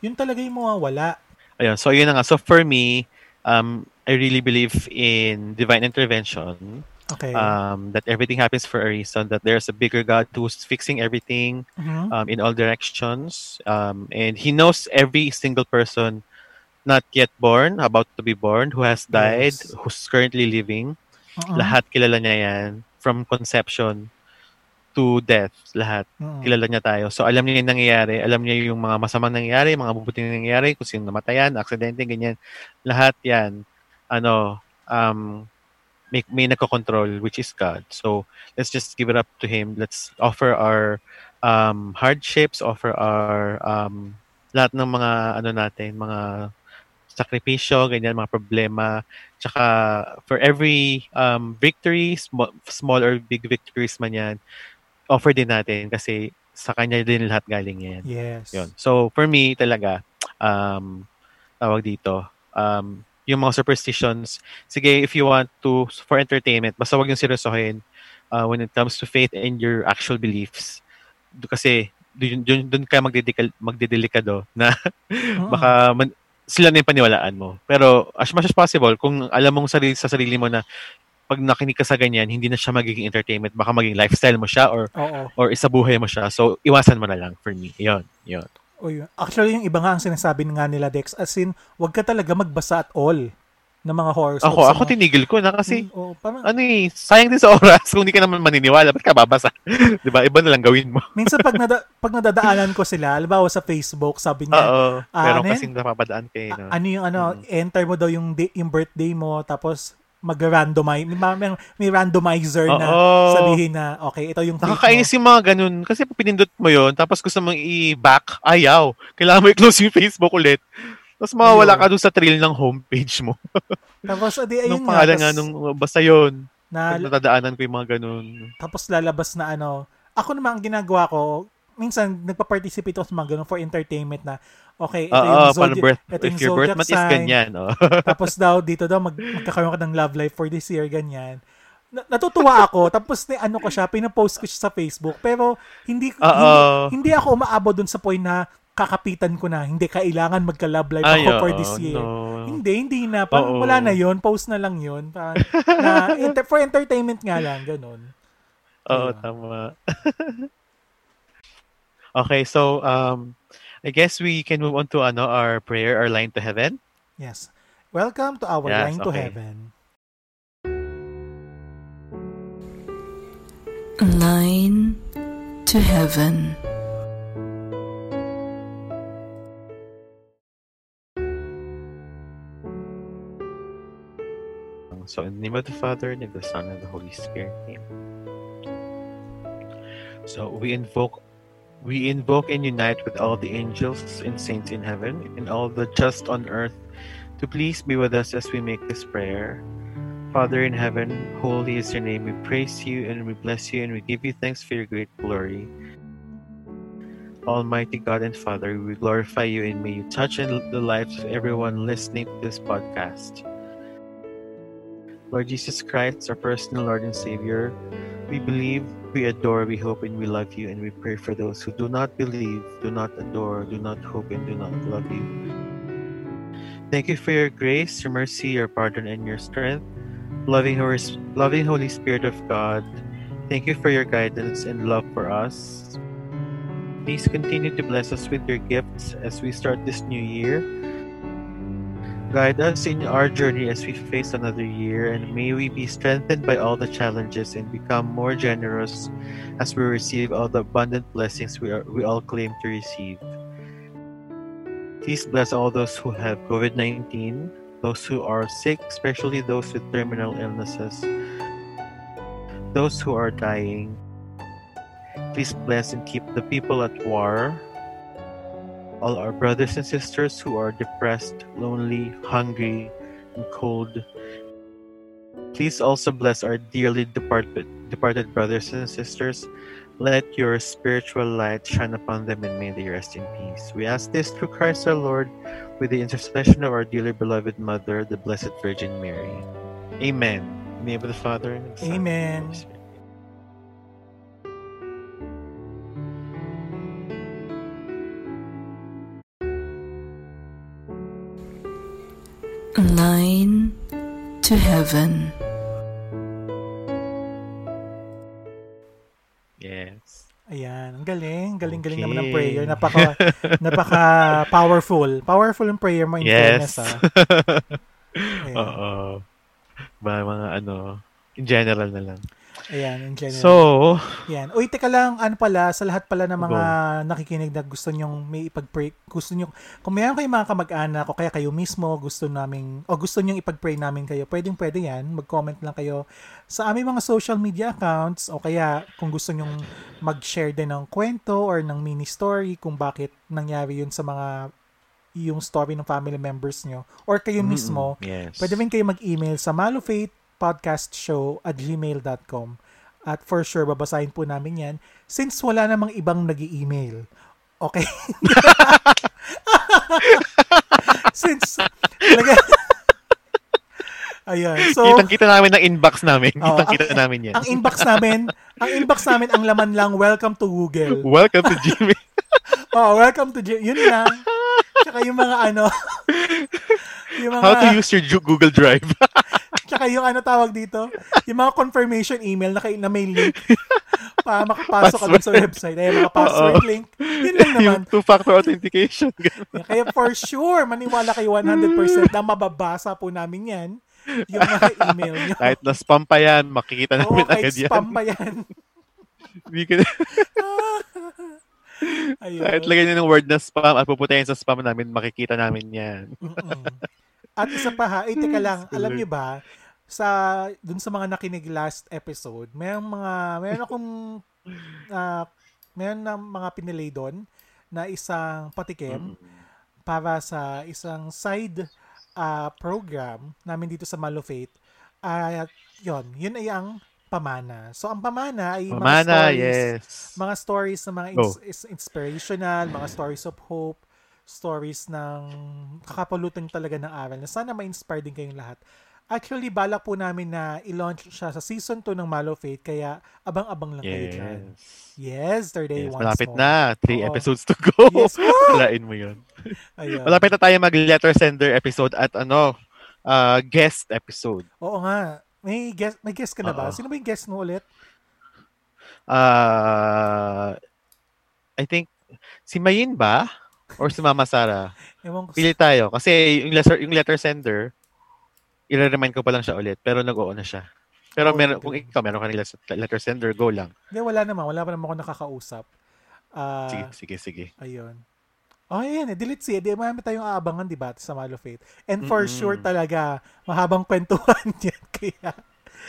yun talaga yung mawawala Ayun, so yun na nga. So for me, um, I really believe in divine intervention. Okay. Um, that everything happens for a reason. That there's a bigger God who's fixing everything Mhm. um, in all directions. Um, and He knows every single person not yet born, about to be born, who has died, Yes. who's currently living. Uh-uh. Lahat kilala niya yan. From conception to death, lahat. Mm. kilala niya tayo. So alam niya yung nangyayari, alam niya yung mga masamang nangyayari, mga mabuting nangyayari, kung sino namatayan, aksidente, ganyan. Lahat yan, ano, um, may, may nagko-control, which is God. So let's just give it up to Him. Let's offer our um, hardships, offer our um, lahat ng mga ano natin, mga sakripisyo, ganyan, mga problema. Tsaka for every um, victory, small, small or big victories man yan, offer din natin kasi sa kanya din lahat galing yan. Yes. Yun. So, for me talaga, um, tawag dito, um, yung mga superstitions, sige, if you want to, for entertainment, basta wag yung seryosohin uh, when it comes to faith and your actual beliefs. Kasi, dun, dun, dun ka magdedikal, magdedelikado na baka man, sila na yung paniwalaan mo. Pero as much as possible, kung alam mong sarili, sa sarili mo na pag nakinig ka sa ganyan, hindi na siya magiging entertainment, baka maging lifestyle mo siya or Oo. or isabuhay mo siya. So, iwasan mo na lang for me. Yun, yun. O yun. Actually, yung iba nga ang sinasabi nga nila, Dex, as in, wag ka talaga magbasa at all ng mga horoscopes. Ako, sa ako mga- tinigil ko na kasi, Mm, oh, parang, ano eh, sayang din sa oras kung hindi ka naman maniniwala. Ba't ka babasa? Di ba? Iba na lang gawin mo. minsan pag, nada, pag nadadaanan ko sila, halimbawa sa Facebook, sabi niya, Oo. Ah, Meron ano kasing napapadaan kayo. No? A- ano yung ano, Mm. enter mo daw yung, day, yung birthday mo, tapos mag-randomize, may, may, may randomizer na Oo. sabihin na, okay, ito yung fate Nakakainis mo. yung mga ganun. Kasi pinindot mo yon tapos gusto mong i-back, ayaw. Kailangan mo i-close yung Facebook ulit. Tapos mawawala ka dun sa trail ng homepage mo. Tapos, adi, ayun Nung nga, tas, nga nung, basta yun. na, natadaanan ko yung mga ganun. tapos lalabas na ano, ako naman ang ginagawa ko, minsan nagpa-participate ako sa mga ganun for entertainment na, okay, ito Oo, yung parang zodiac, birth, ito if yung your birth month is sign, ganyan. Oh. tapos daw dito daw mag, magkakaroon ka ng love life for this year, ganyan. Na, natutuwa ako, tapos ni ano ko siya, pinapost ko siya sa Facebook, pero hindi, Oo. hindi, hindi ako umaabot dun sa point na kakapitan ko na, hindi kailangan magka-love life Ay, ako for this year. no. Hindi, hindi na. Parang Oo. wala na yun. Post na lang yun. Parang, na, enter, for entertainment nga lang. Ganun. Oo, Ayun. tama. okay, so um I guess we can move on to ano our prayer, our line to heaven. Yes. Welcome to our Yes, Line to okay. Heaven. Line to heaven. So in the name of the Father, and of the Son, and of the Holy Spirit. Amen. So we invoke we invoke and unite with all the angels and saints in heaven and all the just on earth to please be with us as we make this prayer. Father in heaven, holy is your name. We praise you and we bless you and we give you thanks for your great glory. Almighty God and Father, we glorify you and may you touch the lives of everyone listening to this podcast. Lord Jesus Christ, our personal Lord and Savior, we believe, we adore, we hope, and we love you, and we pray for those who do not believe, do not adore, do not hope, and do not love you. Thank you for your grace, your mercy, your pardon, and your strength. Loving, loving Holy Spirit of God, thank you for your guidance and love for us. Please continue to bless us with your gifts as we start this new year. Guide us in our journey as we face another year, and may we be strengthened by all the challenges and become more generous as we receive all the abundant blessings we, are, we all claim to receive. Please bless all those who have COVID 19, those who are sick, especially those with terminal illnesses. those who are dying. Please bless and keep the people at war, all our brothers and sisters who are depressed, lonely, hungry, and cold. Please also bless our dearly departed, departed brothers and sisters. Let your spiritual light shine upon them and may they rest in peace. We ask this through Christ our Lord, with the intercession of our dearly beloved Mother, the Blessed Virgin Mary. Amen. In the name of the Father, and the Son, and of the Amen. Line to heaven. Yes. Ayan, ang galing. Galing-galing naman ng Okay. prayer. Napaka, napaka powerful. Powerful yung prayer mo in fairness, Yes. ah. Oo. Ba, mga ano, in general na lang. Ayan, in general. So, Yan. Uy, teka lang, ano pala, sa lahat pala ng mga nakikinig na gusto nyong may ipag-pray, gusto nyo, kung mayroon kayong mga kamag-anak o kaya kayo mismo gusto namin, o gusto nyong ipag-pray namin kayo, pwedeng pwede yan, mag-comment lang kayo sa aming mga social media accounts o kaya kung gusto nyong mag-share din ng kwento or ng mini story kung bakit nangyari yun sa mga yung story ng family members nyo or kayo mismo, yes. Pwede rin kayo mag-email sa malofaithpodcastshow at gmail.com. At for sure, babasahin po namin yan since wala namang ibang nag email Okay? since, talaga, Ayan. So, Kitang-kita namin ng inbox namin. Oo, Kitang-kita ang- namin yan. ang inbox namin, ang inbox namin, ang laman lang, welcome to Google. Welcome to Jimmy. Oh, welcome to G- Yun lang. Tsaka yung mga ano, yung mga, How to use your Google Drive. Tsaka yung ano tawag dito, yung mga confirmation email na, kay, na may link para makapasok ka sa website. Ay, mga password Oo. link. Yun lang naman. yung two-factor authentication. Ganun. Kaya for sure, maniwala kayo 100% na mababasa po namin yan. Yung mga email nyo. Kahit na spam pa yan, makikita Oo, namin kahit agad yan. spam pa yan. Hindi ka Ayun. kahit lagyan nyo ng word na spam at puputayin sa spam namin, makikita namin yan. At isa pa ha, eh, teka lang, Scholar. alam niyo ba, sa dun sa mga nakinig last episode, mayroong mga, mayroon akong, uh, mayroon na mga pinilay doon na isang patikim para sa isang side ah, program namin dito sa Malo Faith. At yun, yun ay ang pamana. So ang pamana ay mga Mamana, stories, yes. mga stories na mga ins- is- inspirational, mga stories of hope, stories ng kakapulutan talaga ng aral na sana ma-inspire din kayong lahat. Actually, balak po namin na i-launch siya sa season 2 ng Malo Faith, kaya abang-abang lang kayo dyan. Yes. Yes, third day yes. once Malapit more. na. Three Oo. episodes to go. Yes! Walain mo yun. Ayun. Malapit na tayo mag-letter sender episode at ano, uh, guest episode. Oo nga. May guest, may guest ka na ba? Oo. Sino ba yung guest mo ulit? Uh, I think, si Mayin ba? Or si Mama Sara? Ewan ko. Pili tayo. Kasi yung letter, yung letter sender, i-remind ko pa lang siya ulit. Pero nag-oo na siya. Pero Oo, meron, kung ikaw meron ka ng letter- sender, go lang. Hindi, wala naman. Wala pa naman ako nakakausap. Ah, Sige, sige, sige. Ayun. Oh, ayan eh. Delete siya. Di, marami tayong aabangan, di ba, sa Malo Faith. And for Mm-mm. sure talaga, mahabang kwentuhan yan. Kaya,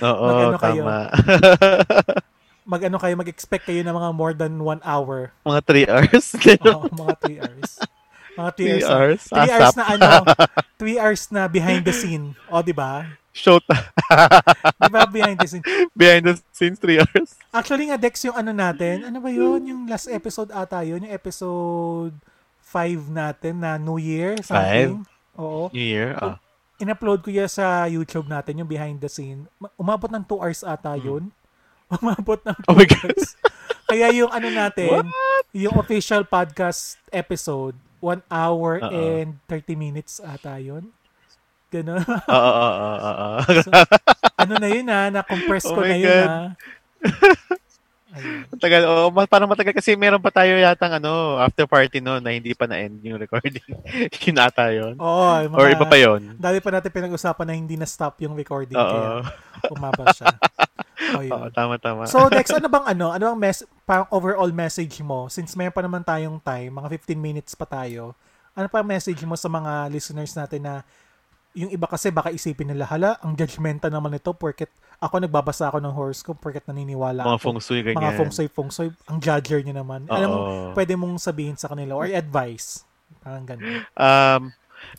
Oo, Mag-ano kayo? tama. mag-ano kayo, mag-expect kayo ng mga more than one hour. mga 3 hours. Oo, mga three hours. Mga three 3 hours. hours. Three hours Asap. na ano, three hours na behind the scene. O, di ba? Showtime. Di ba behind the scene? Behind the scenes, 3 hours. Actually nga, Dex, yung ano natin, ano ba yun? Yung last episode ata yun, yung episode 5 natin na New Year, something. Oo. New Year. Ah. In-upload ko yan sa YouTube natin, yung behind the scene. Ma- Umabot ng 2 hours ata yun. Umabot ng 2. Oh my God. Kaya yung ano natin, yung official podcast episode, 1 hour Oo. and 30 minutes ata yun. Ganun. Oo, oo, oo, oo. ano na yun ha, na-compress Oh ko my na yun God. ha. Ayun. Matagal, oo, ma- parang matagal kasi meron pa tayo yatang ano, after party no na hindi pa na-end yung recording. yun ata yun. Oo, yung Or mga- iba pa yun. Dami pa natin pinag-usapan na hindi na-stop yung recording Oo. kaya umaba siya. O, yun. Oo, tama, tama. So, Dex, ano bang ano? Ano bang mes- parang overall message mo? Since mayroon pa naman tayong time, mga 15 minutes pa tayo, ano pa message mo sa mga listeners natin na yung iba kasi baka isipin nila, hala, ang judgmental naman ito porket ako nagbabasa ako ng horoscope porket naniniwala Mga ako. feng shui, ganyan. Mga feng shui, feng shui. Ang judger niyo naman. Alam mo, Oo. pwede mong sabihin sa kanila or advice. Parang ganun. Um,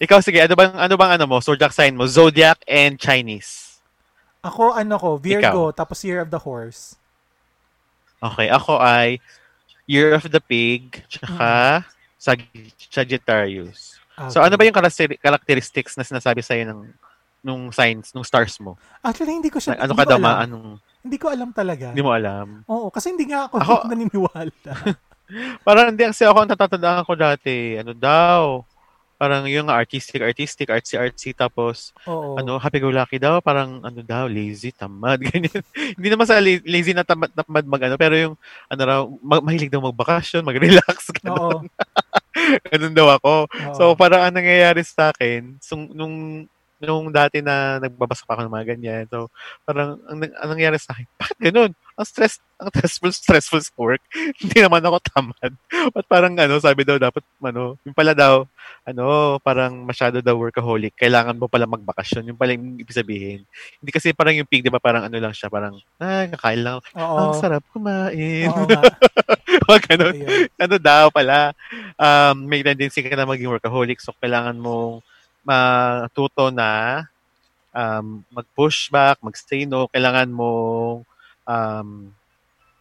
ikaw, sige, ano bang, ano bang ano mo? Zodiac sign mo? Zodiac and Chinese. Ako, ano ko, Virgo, tapos Year of the Horse. Okay, ako ay Year of the Pig, tsaka Sag- Sagittarius. So, Okay. ano ba yung characteri- characteristics na sinasabi sa'yo ng nung signs, nung stars mo? Actually, hindi ko siya, Ano ka daw, alam. anong, Hindi ko alam talaga. hindi mo alam. Oo, kasi hindi nga ako, Ako- naniniwala. Parang hindi kasi ako ang natatandaan ko dati. Ano daw? Parang yung artistic, artistic, artsy, artsy, tapos Oo. ano, happy-go-lucky daw, parang ano daw, lazy, tamad, ganyan. Hindi naman sa la- lazy na tamad, tamad mag ano, pero yung ano raw, ma- mahilig daw magbakasyon, mag-relax, ganun. ganun daw ako. Oo. So, parang ang nangyayari sa akin, sung, nung nung dati na nagbabasa pa ako ng mga ganyan. So, parang ang, ang nangyayari sa akin, bakit ganun? Ang stress, ang stressful, stressful sa work. Hindi naman ako tamad. At parang ano, sabi daw dapat, ano, yung pala daw, ano, parang masyado daw workaholic. Kailangan mo pala magbakasyon. Yung pala yung ibig sabihin. Hindi kasi parang yung pig, di ba, parang ano lang siya, parang, ah, kakain lang. Oo. Ang sarap kumain. Oo ganun Ayun. ano daw pala, um, may tendency ka na maging workaholic. So, kailangan mong matuto na um, mag-push back, mag-stay no. Kailangan mong um,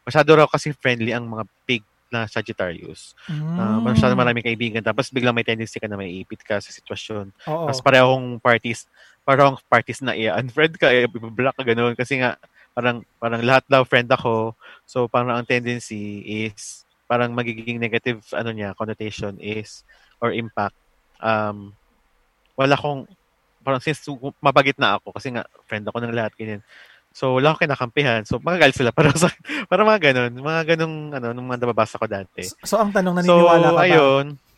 masyado raw kasi friendly ang mga pig na Sagittarius. Uh, Mm. masyado maraming kaibigan. Tapos biglang may tendency ka na may ipit ka sa sitwasyon. Oo. Tapos parehong parties, parehong parties na i-unfriend ka, i-block ka, ganun. Kasi nga, parang, parang lahat daw friend ako. So, parang ang tendency is, parang magiging negative, ano niya, connotation is, or impact. Um, wala akong, parang since mabagit na ako, kasi nga, friend ako ng lahat, ganyan. So, wala akong kinakampihan. So, magagalit sila. Parang, sa, parang mga ganun. Mga ganung, ano, nung mga nababasa ko dati. So, so, ang tanong, naniniwala so, ka ba? ayun. Ta-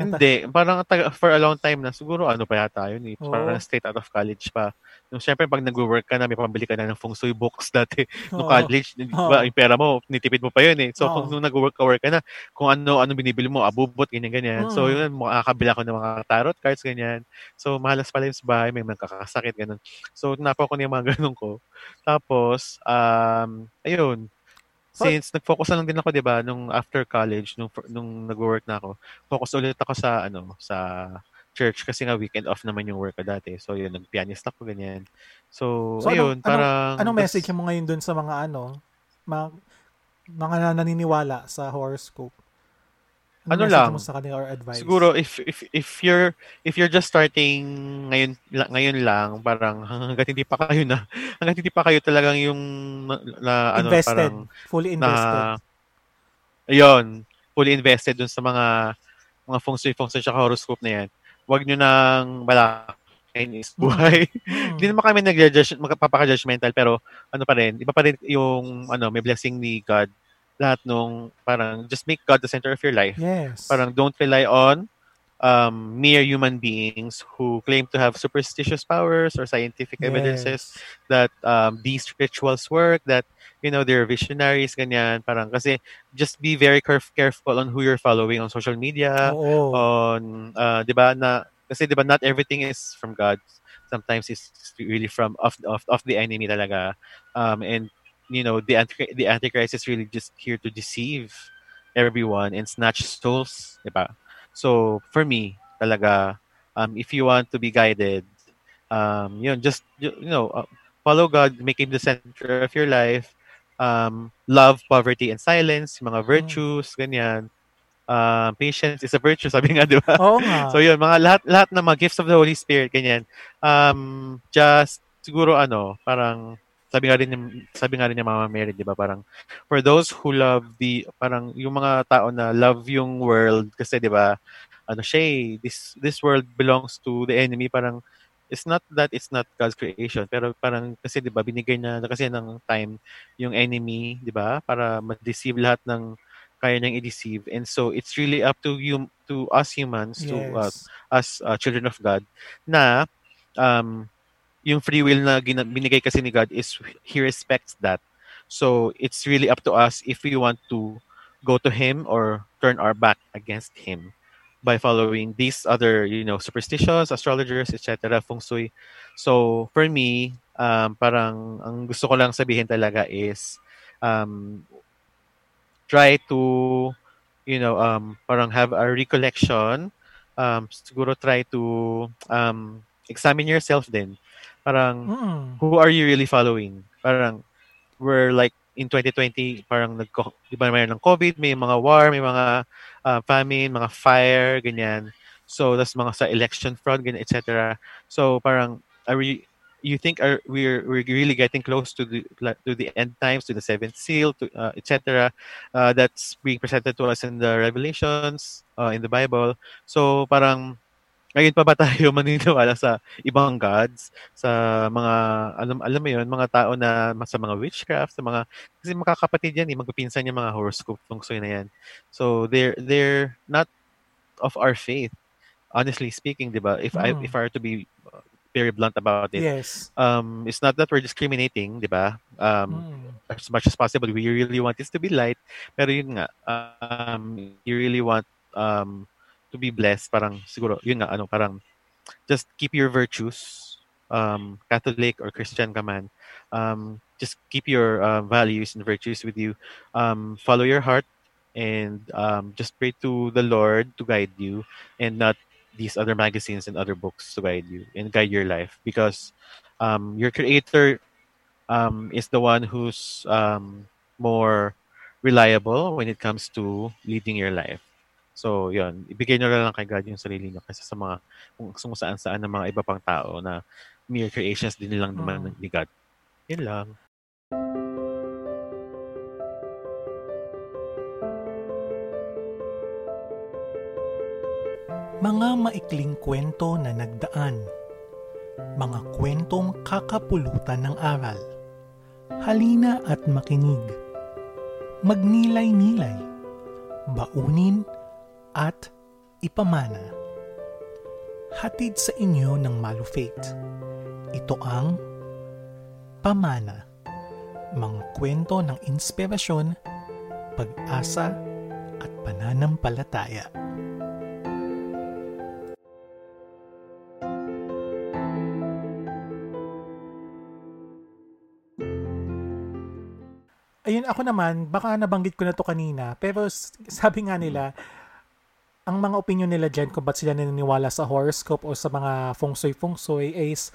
Hindi. Parang taga- for a long time na. Siguro ano pa yata yun eh. Oo. Parang straight out of college pa. Yung syempre pag nag-work ka na, may pambili ka na ng feng shui books dati. Nung Oo. college, Oo. ba, yung pera mo, nitipid mo pa yun eh. So Oo. kung nung nag-work ka, work ka na, kung ano, ano binibili mo, abubot, ganyan, ganyan. So Mm. yun, makakabili ako ng mga tarot cards, ganyan. So mahalas pala yung sa bahay, may magkakasakit, ganun. So napo ko na yung mga ganun ko. Tapos, um, ayun, since nag-focus na lang din ako, 'di ba, nung after college, nung nung nag-work na ako, focus ulit ako sa ano, sa church kasi nga weekend off naman yung work ko dati. So yun, nag-pianist ako ganyan. So, So, ayun, anong- parang Anong message mo ngayon dun sa mga ano, mga, mga naniniwala sa horoscope? Ano message lang, mo sa kanila or advice? Siguro if if if you're if you're just starting ngayon ngayon lang parang hangga't hindi pa kayo na hangga't hindi pa kayo talagang yung na, na- ano invested. parang fully invested. na ayun, fully invested dun sa mga mga feng shui, feng shui, tsaka horoscope na yan. Huwag nyo nang malakin is buhay. Mm. Hindi naman kami nag-judge, magpapaka-judgmental, pero ano pa rin, iba pa rin yung ano, may blessing ni God. Lahat nung parang just make God the center of your life. Yes. Parang don't rely on um, mere human beings who claim to have superstitious powers or scientific evidences Yes. that um, these rituals work, that, you know, they're visionaries, ganyan. Parang kasi just be very caref- careful on who you're following on social media, Oo. on, uh, di ba, na, kasi di ba, not everything is from God. Sometimes it's really from, of, of, of the enemy talaga. Um, and, you know, the, anti- the Antichrist is really just here to deceive everyone and snatch souls, di ba? So, for me, talaga, um, if you want to be guided, um, you know, just, you you know, uh, follow God, make Him the center of your life, um, love poverty and silence, mga virtues, ganyan. Um, patience is a virtue, sabi nga, di ba? Oo nga. So yun, mga lahat lahat ng mga gifts of the Holy Spirit ganyan. Um just siguro ano, parang sabi nga rin sabi nga rin ni Mama Mary, 'di ba? Parang for those who love the parang yung mga tao na love yung world kasi 'di ba? Ano siya, eh, this this world belongs to the enemy, parang it's not that it's not God's creation, pero parang kasi 'di ba binigay na kasi ng time yung enemy, 'di ba? Para ma-deceive lahat ng kaya niyang i-deceive. And so it's really up to you to us humans to uh, yes. as uh, children of God na um, yung free will na binigay kasi ni God is He respects that. So it's really up to us if we want to go to Him or turn our back against Him by following these other, you know, superstitions, astrologers, etc., feng shui. So for me, um, parang ang gusto ko lang sabihin talaga is um, try to you know um, parang have a recollection um, siguro try to um, examine yourself din parang Mm. who are you really following? Parang we're like in 2020 parang nag di ba mayroon ng COVID may mga war may mga uh, famine mga fire ganyan. So that's mga sa election fraud ganyan etc so parang are we you think are we're we're really getting close to the to the end times to the seventh seal to uh, etc uh, that's being presented to us in the revelations uh, in the bible. So parang ngayon pa ba tayo maniniwala sa ibang gods sa mga alam alam mo yon mga tao na sa mga witchcraft sa mga kasi makakapatid yan eh magpipinsan yung mga horoscope feng shui na yan so they're they're not of our faith honestly speaking 'di ba if I Mm. if I were to be uh, very blunt about it Yes. um it's not that we're discriminating 'di ba um Mm. as much as possible we really want this to be light pero yun nga um you really want um to be blessed parang siguro yun nga ano parang just keep your virtues um catholic or christian ka man um just keep your uh, values and virtues with you um follow your heart and um just pray to the lord to guide you and not these other magazines and other books to guide you and guide your life because um your creator um, is the one who's um, more reliable when it comes to leading your life. So, yun. Ibigay nyo lang kay God yung sarili nyo kasi sa mga kung kung saan-saan ng mga iba pang tao na mere creations din lang naman Mm. ni God. Yun lang. Mga maikling kwento na nagdaan. Mga kwentong kakapulutan ng aral. Halina at makinig. Magnilay-nilay. Baunin at ipamana. Hatid sa inyo ng Malufate. Ito ang Pamana. Mga kwento ng inspirasyon, pag-asa at pananampalataya. Ayun, ako naman, baka nabanggit ko na to kanina, pero sabi nga nila, ang mga opinion nila dyan kung ba't sila naniniwala sa horoscope o sa mga feng shui feng shui is,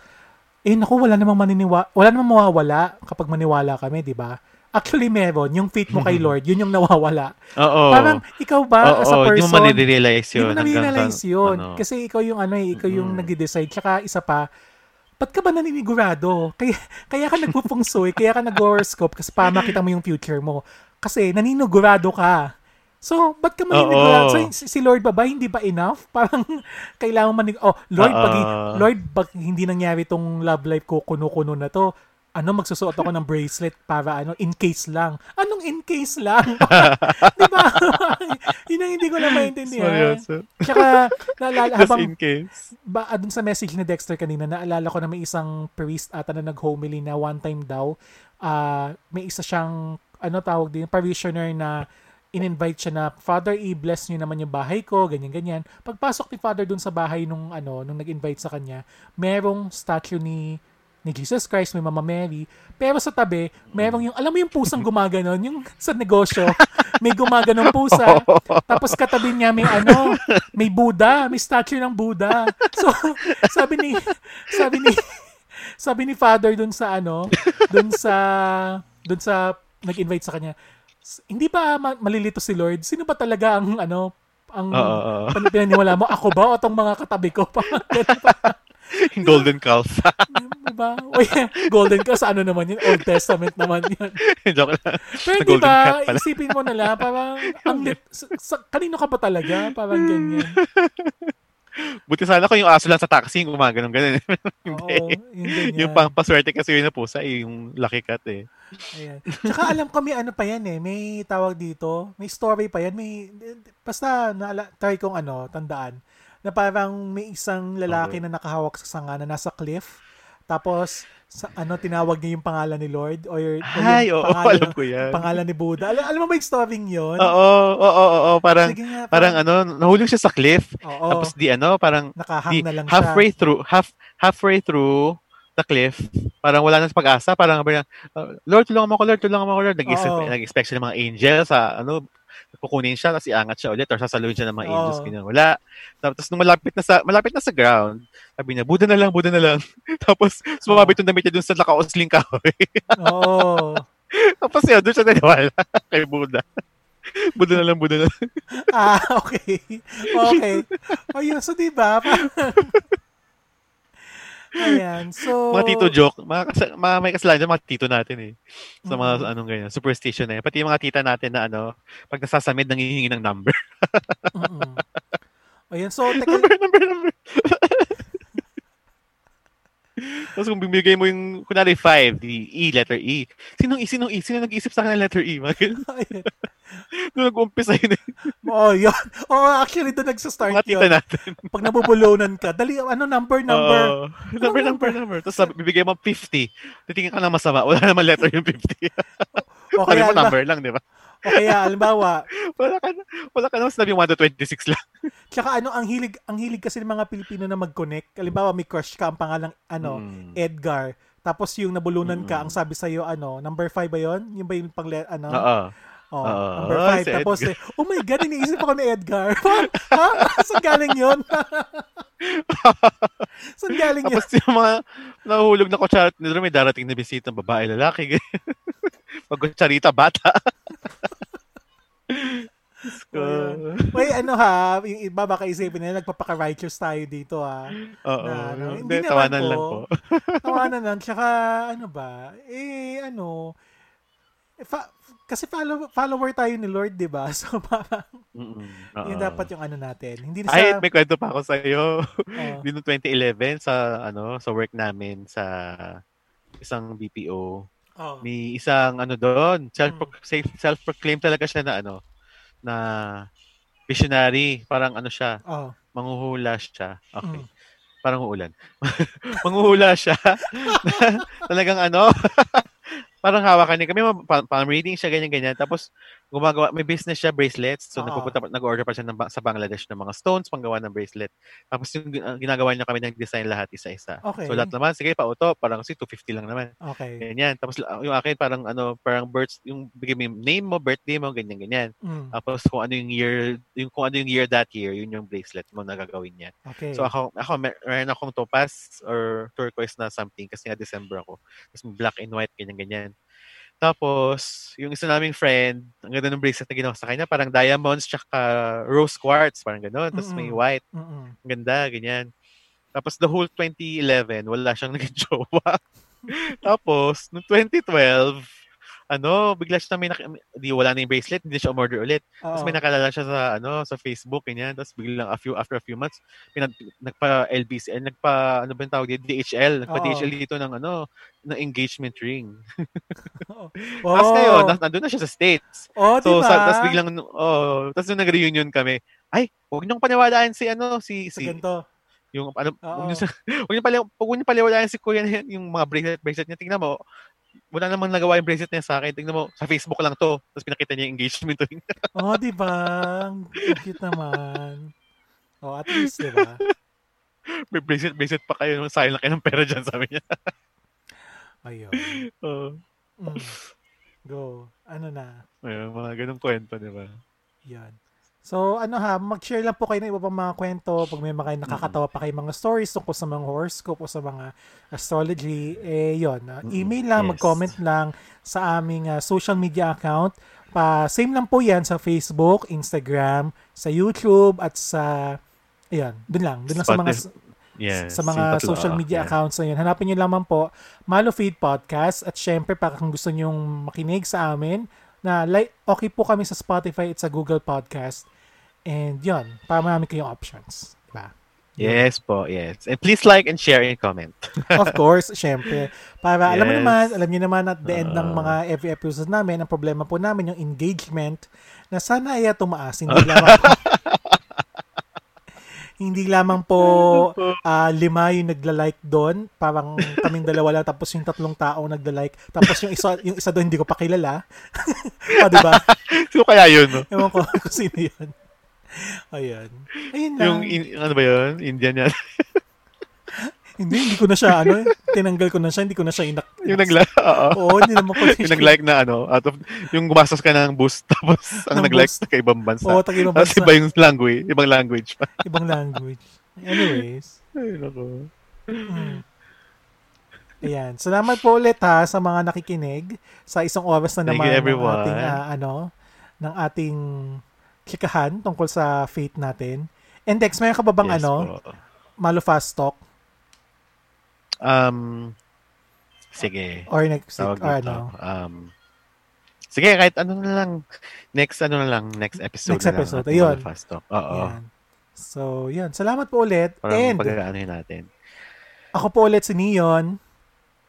eh naku, wala namang maniniwa, wala namang mawawala kapag maniwala kami, di ba? Actually, meron. Yung faith mo kay Lord, yun yung nawawala. Oo. Parang, ikaw ba, as a Oo, person, Hindi mo manirealize hindi yun. mo hanggang na-realize sa- yun. ano. Kasi ikaw yung ano eh, ikaw yung Mm. nagde-decide. Tsaka isa pa, ba't ka ba naninigurado? Kaya, kaya ka nagpupungsoy, kaya ka nag-horoscope kasi para makita mo yung future mo. Kasi naninigurado ka. So, ba't ka maninigurado? Oo. So, si, si Lord ba ba, hindi ba enough? Parang kailangan manig... Oh, Lord, pag, Oo. Lord, pag hindi nangyari tong love life ko, kuno-kuno na to, ano, magsusuot ako ng bracelet para ano, in case lang. Anong in case lang? Di ba? Yun ang hindi ko na maintindihan. Seryoso. Tsaka, naalala, Just habang, in case. ba, ah, dun sa message ni Dexter kanina, naalala ko na may isang priest ata na nag-homily na one time daw, ah, may isa siyang, ano tawag din, parishioner na in-invite siya na, Father, i-bless niyo naman yung bahay ko, ganyan-ganyan. Pagpasok ni Father dun sa bahay nung, ano, nung nag-invite sa kanya, merong statue ni ni Jesus Christ, may Mama Mary. Pero sa tabi, merong yung, alam mo yung pusang gumaganon, yung sa negosyo, may gumaganong pusa. Tapos katabi niya may ano, may Buddha, may statue ng Buddha. So, sabi ni, sabi ni, sabi ni Father dun sa ano, dun sa, dun sa, nag-invite sa kanya, "S- hindi ba ma- malilito si Lord? Sino ba talaga ang ano, ang oo. pan- pinaniwala mo? Ako ba o tong mga katabi ko? Golden calf. diba? O yeah, golden sa ano naman yun? Old Testament naman yun. Joke lang. Pero di ba, isipin mo na lang, parang, ang sa, sa- kanino ka ba talaga? Parang ganyan. Buti sana kung yung aso lang sa taxi yung gumaganon ganun. Oo, Hindi. yung ganyan. yung pang paswerte kasi yun na pusa eh, yung lucky cat eh. Ayan. Tsaka alam ko may ano pa yan eh, may tawag dito, may story pa yan, may, basta naala, try kong ano, tandaan, na parang may isang lalaki na nakahawak sa sanga na nasa cliff, tapos, sa, ano, tinawag niya yung pangalan ni Lord, or, or Ay, yung oo, pangalan, alam ko yan. pangalan ni Buddha. Alam, alam mo ba yung story yun? Oo, oo, oo, oo, parang, Sige nga, parang ano, nahulog siya sa cliff. Oo, Tapos di ano, parang nakahang di, na lang halfway siya. through, half, halfway through the cliff, parang wala na sa pag-asa, parang "Uh, Lord, tulungan mo ako, Lord, tulungan mo ako, Lord. Nag-expect, nag-expect siya ng mga angels sa ano, kukunin siya, tapos iangat siya ulit, or sasaluhin siya ng mga angels, Oo. ganyan. Wala. Tapos nung malapit na sa, malapit na sa ground, sabi niya, Buddha na lang, Buddha na lang. tapos, sumabit yung damit niya dun sa nakausling kahoy. Oo. tapos yun, doon siya naniwala kay Buddha. Buddha na lang, Buddha na lang. ah, okay. Okay. O yun, so diba? Ayan, so... Mga tito joke, mga, kas- mga may kasalanan dyan, mga tito natin eh. Sa mga Mm. anong ganyan, superstition na yan. Pati yung mga tita natin na ano, pag nasasamid, nangihingi ng number. Mm-mm. Ayan, so, teka, number, number, number. Tapos kung bibigay mo yung, kunwari 5, di E, letter E. Sinong E, sinong E, sino nag-isip sa akin ng letter E? Doon nag-umpisa yun eh. Oh, yun. Oh, actually, doon nagsa-start Mga yun. natin. Pag nabubulunan ka, dali, ano, number, number. Oo. number, number, number. Tapos sabi, bibigay mo 50. Titingin ka na masama. Wala naman letter yung 50. o Sabi kaya, mo number lang, di ba? O kaya, halimbawa, Wala ka na, wala ka naman sinabi 1 to 26 lang. tsaka ano, ang hilig, ang hilig kasi ng mga Pilipino na mag-connect. Halimbawa, may crush ka, ang pangalang, ano, Mm. Edgar. Tapos yung nabulunan ka, Mm. ang sabi sa'yo, ano, number 5 ba yun? Yung ba yung pang, ano? Oo. Oh, Oo. number Ah, 5. si Tapos, Edgar. eh, oh my God, iniisip ako ni Edgar. ha? Saan galing yun? Saan galing yun? Tapos yung mga nahuhulog na kutsara, may darating na bisita, babae, lalaki. Pag kutsarita, bata. May ano ha, yung iba baka isipin nila, nagpapaka-righteous tayo dito ha. Oo. Na, ano, Hindi, naman tawanan po. lang po. Tawanan lang. Tsaka, ano ba, eh, ano, eh, fa- kasi follow, follower tayo ni Lord, di ba? So, parang, Mm-mm. yun dapat yung ano natin. Hindi na Ay, sa, may kwento pa ako sa iyo. Noong 2011 sa ano, sa work namin sa isang BPO. Oh, May isang ano doon, self Mm. self-proclaim talaga siya na ano, na visionary, parang ano siya, oh, manghuhula siya. Okay. Mm. Parang uulan. manghuhula siya. Talagang ano, parang hawakan niya. Kami, pa- palm reading siya, ganyan-ganyan. Tapos, gumagawa, may business siya, bracelets. So, Oo. nagpupunta, nag-order pa siya ng, sa Bangladesh ng mga stones, panggawa ng bracelet. Tapos, yung gin- ginagawa niya kami ng design lahat isa-isa. Okay. So, lahat naman, sige, pauto, parang si 250 lang naman. okay. Ganyan. Tapos, la- yung akin, parang ano, parang birth, yung bigay mo name mo, birthday mo, ganyan-ganyan. Mm, Tapos, kung ano yung year, yung, kung ano yung year that year, yun yung bracelet mo na gagawin niya. okay. So ako, ako mer- meron akong topaz or turquoise na something kasi nga December ako. Tapos black and white, ganyan-ganyan. Tapos, yung isa naming friend, ang ganda ng bracelet na ginawa sa kanya, parang diamonds tsaka rose quartz, parang gano'n. Tapos may white, Mm-mm. ang ganda, ganyan. Tapos the whole 2011, wala siyang naging jowa. Tapos, noong 2012, ano, bigla siya may nak- di wala na yung bracelet, hindi siya umorder ulit. Tapos Oo. may nakalala siya sa ano sa Facebook ganyan. Tapos biglang a few after a few months pinag, nagpa LBC, eh, nagpa ano ba yung tawag dito? DHL, nagpa Oo. DHL dito ng ano ng engagement ring. Oo. Tapos ngayon, na, nandun na siya sa States. Oh, So diba? sa, tapos biglang oh, tapos nung nag-reunion kami, ay, huwag niyong paniwalaan si ano si si ganito. yung ano huwag niyo huwag niyo pala huwag niyo paniwalaan si Kuya na yung mga bracelet bracelet niya. Tingnan mo, wala namang nagawa yung bracelet niya sa akin. Tingnan mo, sa Facebook lang to. Tapos pinakita niya yung engagement ring. Oh, di ba? Ang cute naman. Oh, at least, di ba? May bracelet, bracelet pa kayo. Sayang lang kayo ng pera dyan, sabi niya. Ayun. Oo. Mm. Go. Ano na? Ayun, mga ganong kwento, di ba? Yan. So, ano ha, mag-share lang po kayo ng iba pang mga kwento. Pag may mga nakakatawa pa kayo mga stories tungkol sa mga horoscope o sa mga astrology, eh, yon. Uh, email lang, Yes. mag-comment lang sa aming uh, social media account. Pa, same lang po yan sa Facebook, Instagram, sa YouTube, at sa, ayan, dun lang. Dun lang sa mga, Yes, sa mga social media accounts na yun. Hanapin nyo lamang po Malo Feed Podcast at syempre para kung gusto nyong makinig sa amin na like, okay po kami sa Spotify at sa Google Podcast. And yun, para marami kayong options. Diba? Yes po, yes. And please like and share and comment. Of course, syempre. Para alam mo Yes. naman, alam niyo naman at the end ng Ah. mga every episode namin, ang problema po namin yung engagement na sana ay tumaas. Hindi lamang po, hindi lamang po ah, lima yung nagla-like doon. Parang kaming dalawa lang tapos yung tatlong tao nagla-like. Tapos yung isa yung isa doon hindi ko pa kilala. o, di ba? so kaya yun, no? Ewan ko kung sino yun. Ayun. Ayun lang. Yung, in- ano ba yun? Indian yan. Hindi, hindi ko na siya, ano, tinanggal ko na siya, hindi ko na siya inak... Yung nag-like, oo. Oo, hindi naman ko Yung nag-like na ano, out of, yung gumastos ka ng boost, tapos ang Ng nag-like sa ibang bansa. Oo, taga ibang Tapos bansa. iba yung language, ibang language pa. Ibang language. Anyways. Ay, naku. Mm. Ayan. Salamat po ulit ha sa mga nakikinig sa isang oras na Thank naman you, ng everyone. ating ah, ano ng ating chikahan tungkol sa faith natin. And Dex, mayroon ka ba bang Yes ano, po. Malo Fast Talk Um, sige. or next Tawag or ano? Um, sige, kahit ano na lang. Next, ano na lang. Next episode Next na lang. episode, ating ayun. mga Fast talk. Oo. So, yan. Salamat po ulit. Parang And pag-aanohin natin. ako po ulit si Neon.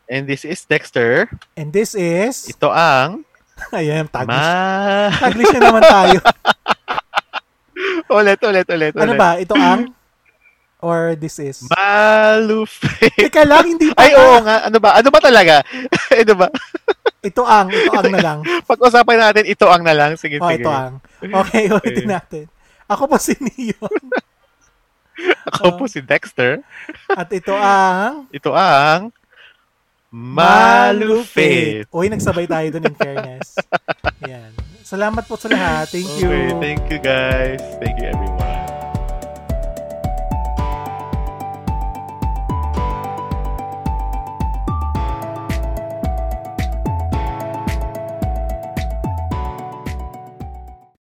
And this is Dexter. And this is... Ito ang Ayan, taglish. Ma... Taglish na naman tayo. ulit, ulit, ulit, ano ulit. ba? Ito ang? Or this is? Malufe. Teka lang, hindi pa. Ay, oo nga. Ano ba? Ano ba talaga? ano ba? Ito ang. Ito ang na lang. Pag-usapan natin, ito ang na lang. Sige, Oh, sige. ito ang. Okay, ulitin natin. Ako po si Neon. Ako po si Dexter. At ito ang Ito ang Malufit. Uy, nagsabay tayo dun in fairness. Yan. Salamat po sa lahat. Thank you. Okay, thank you guys. Thank you everyone.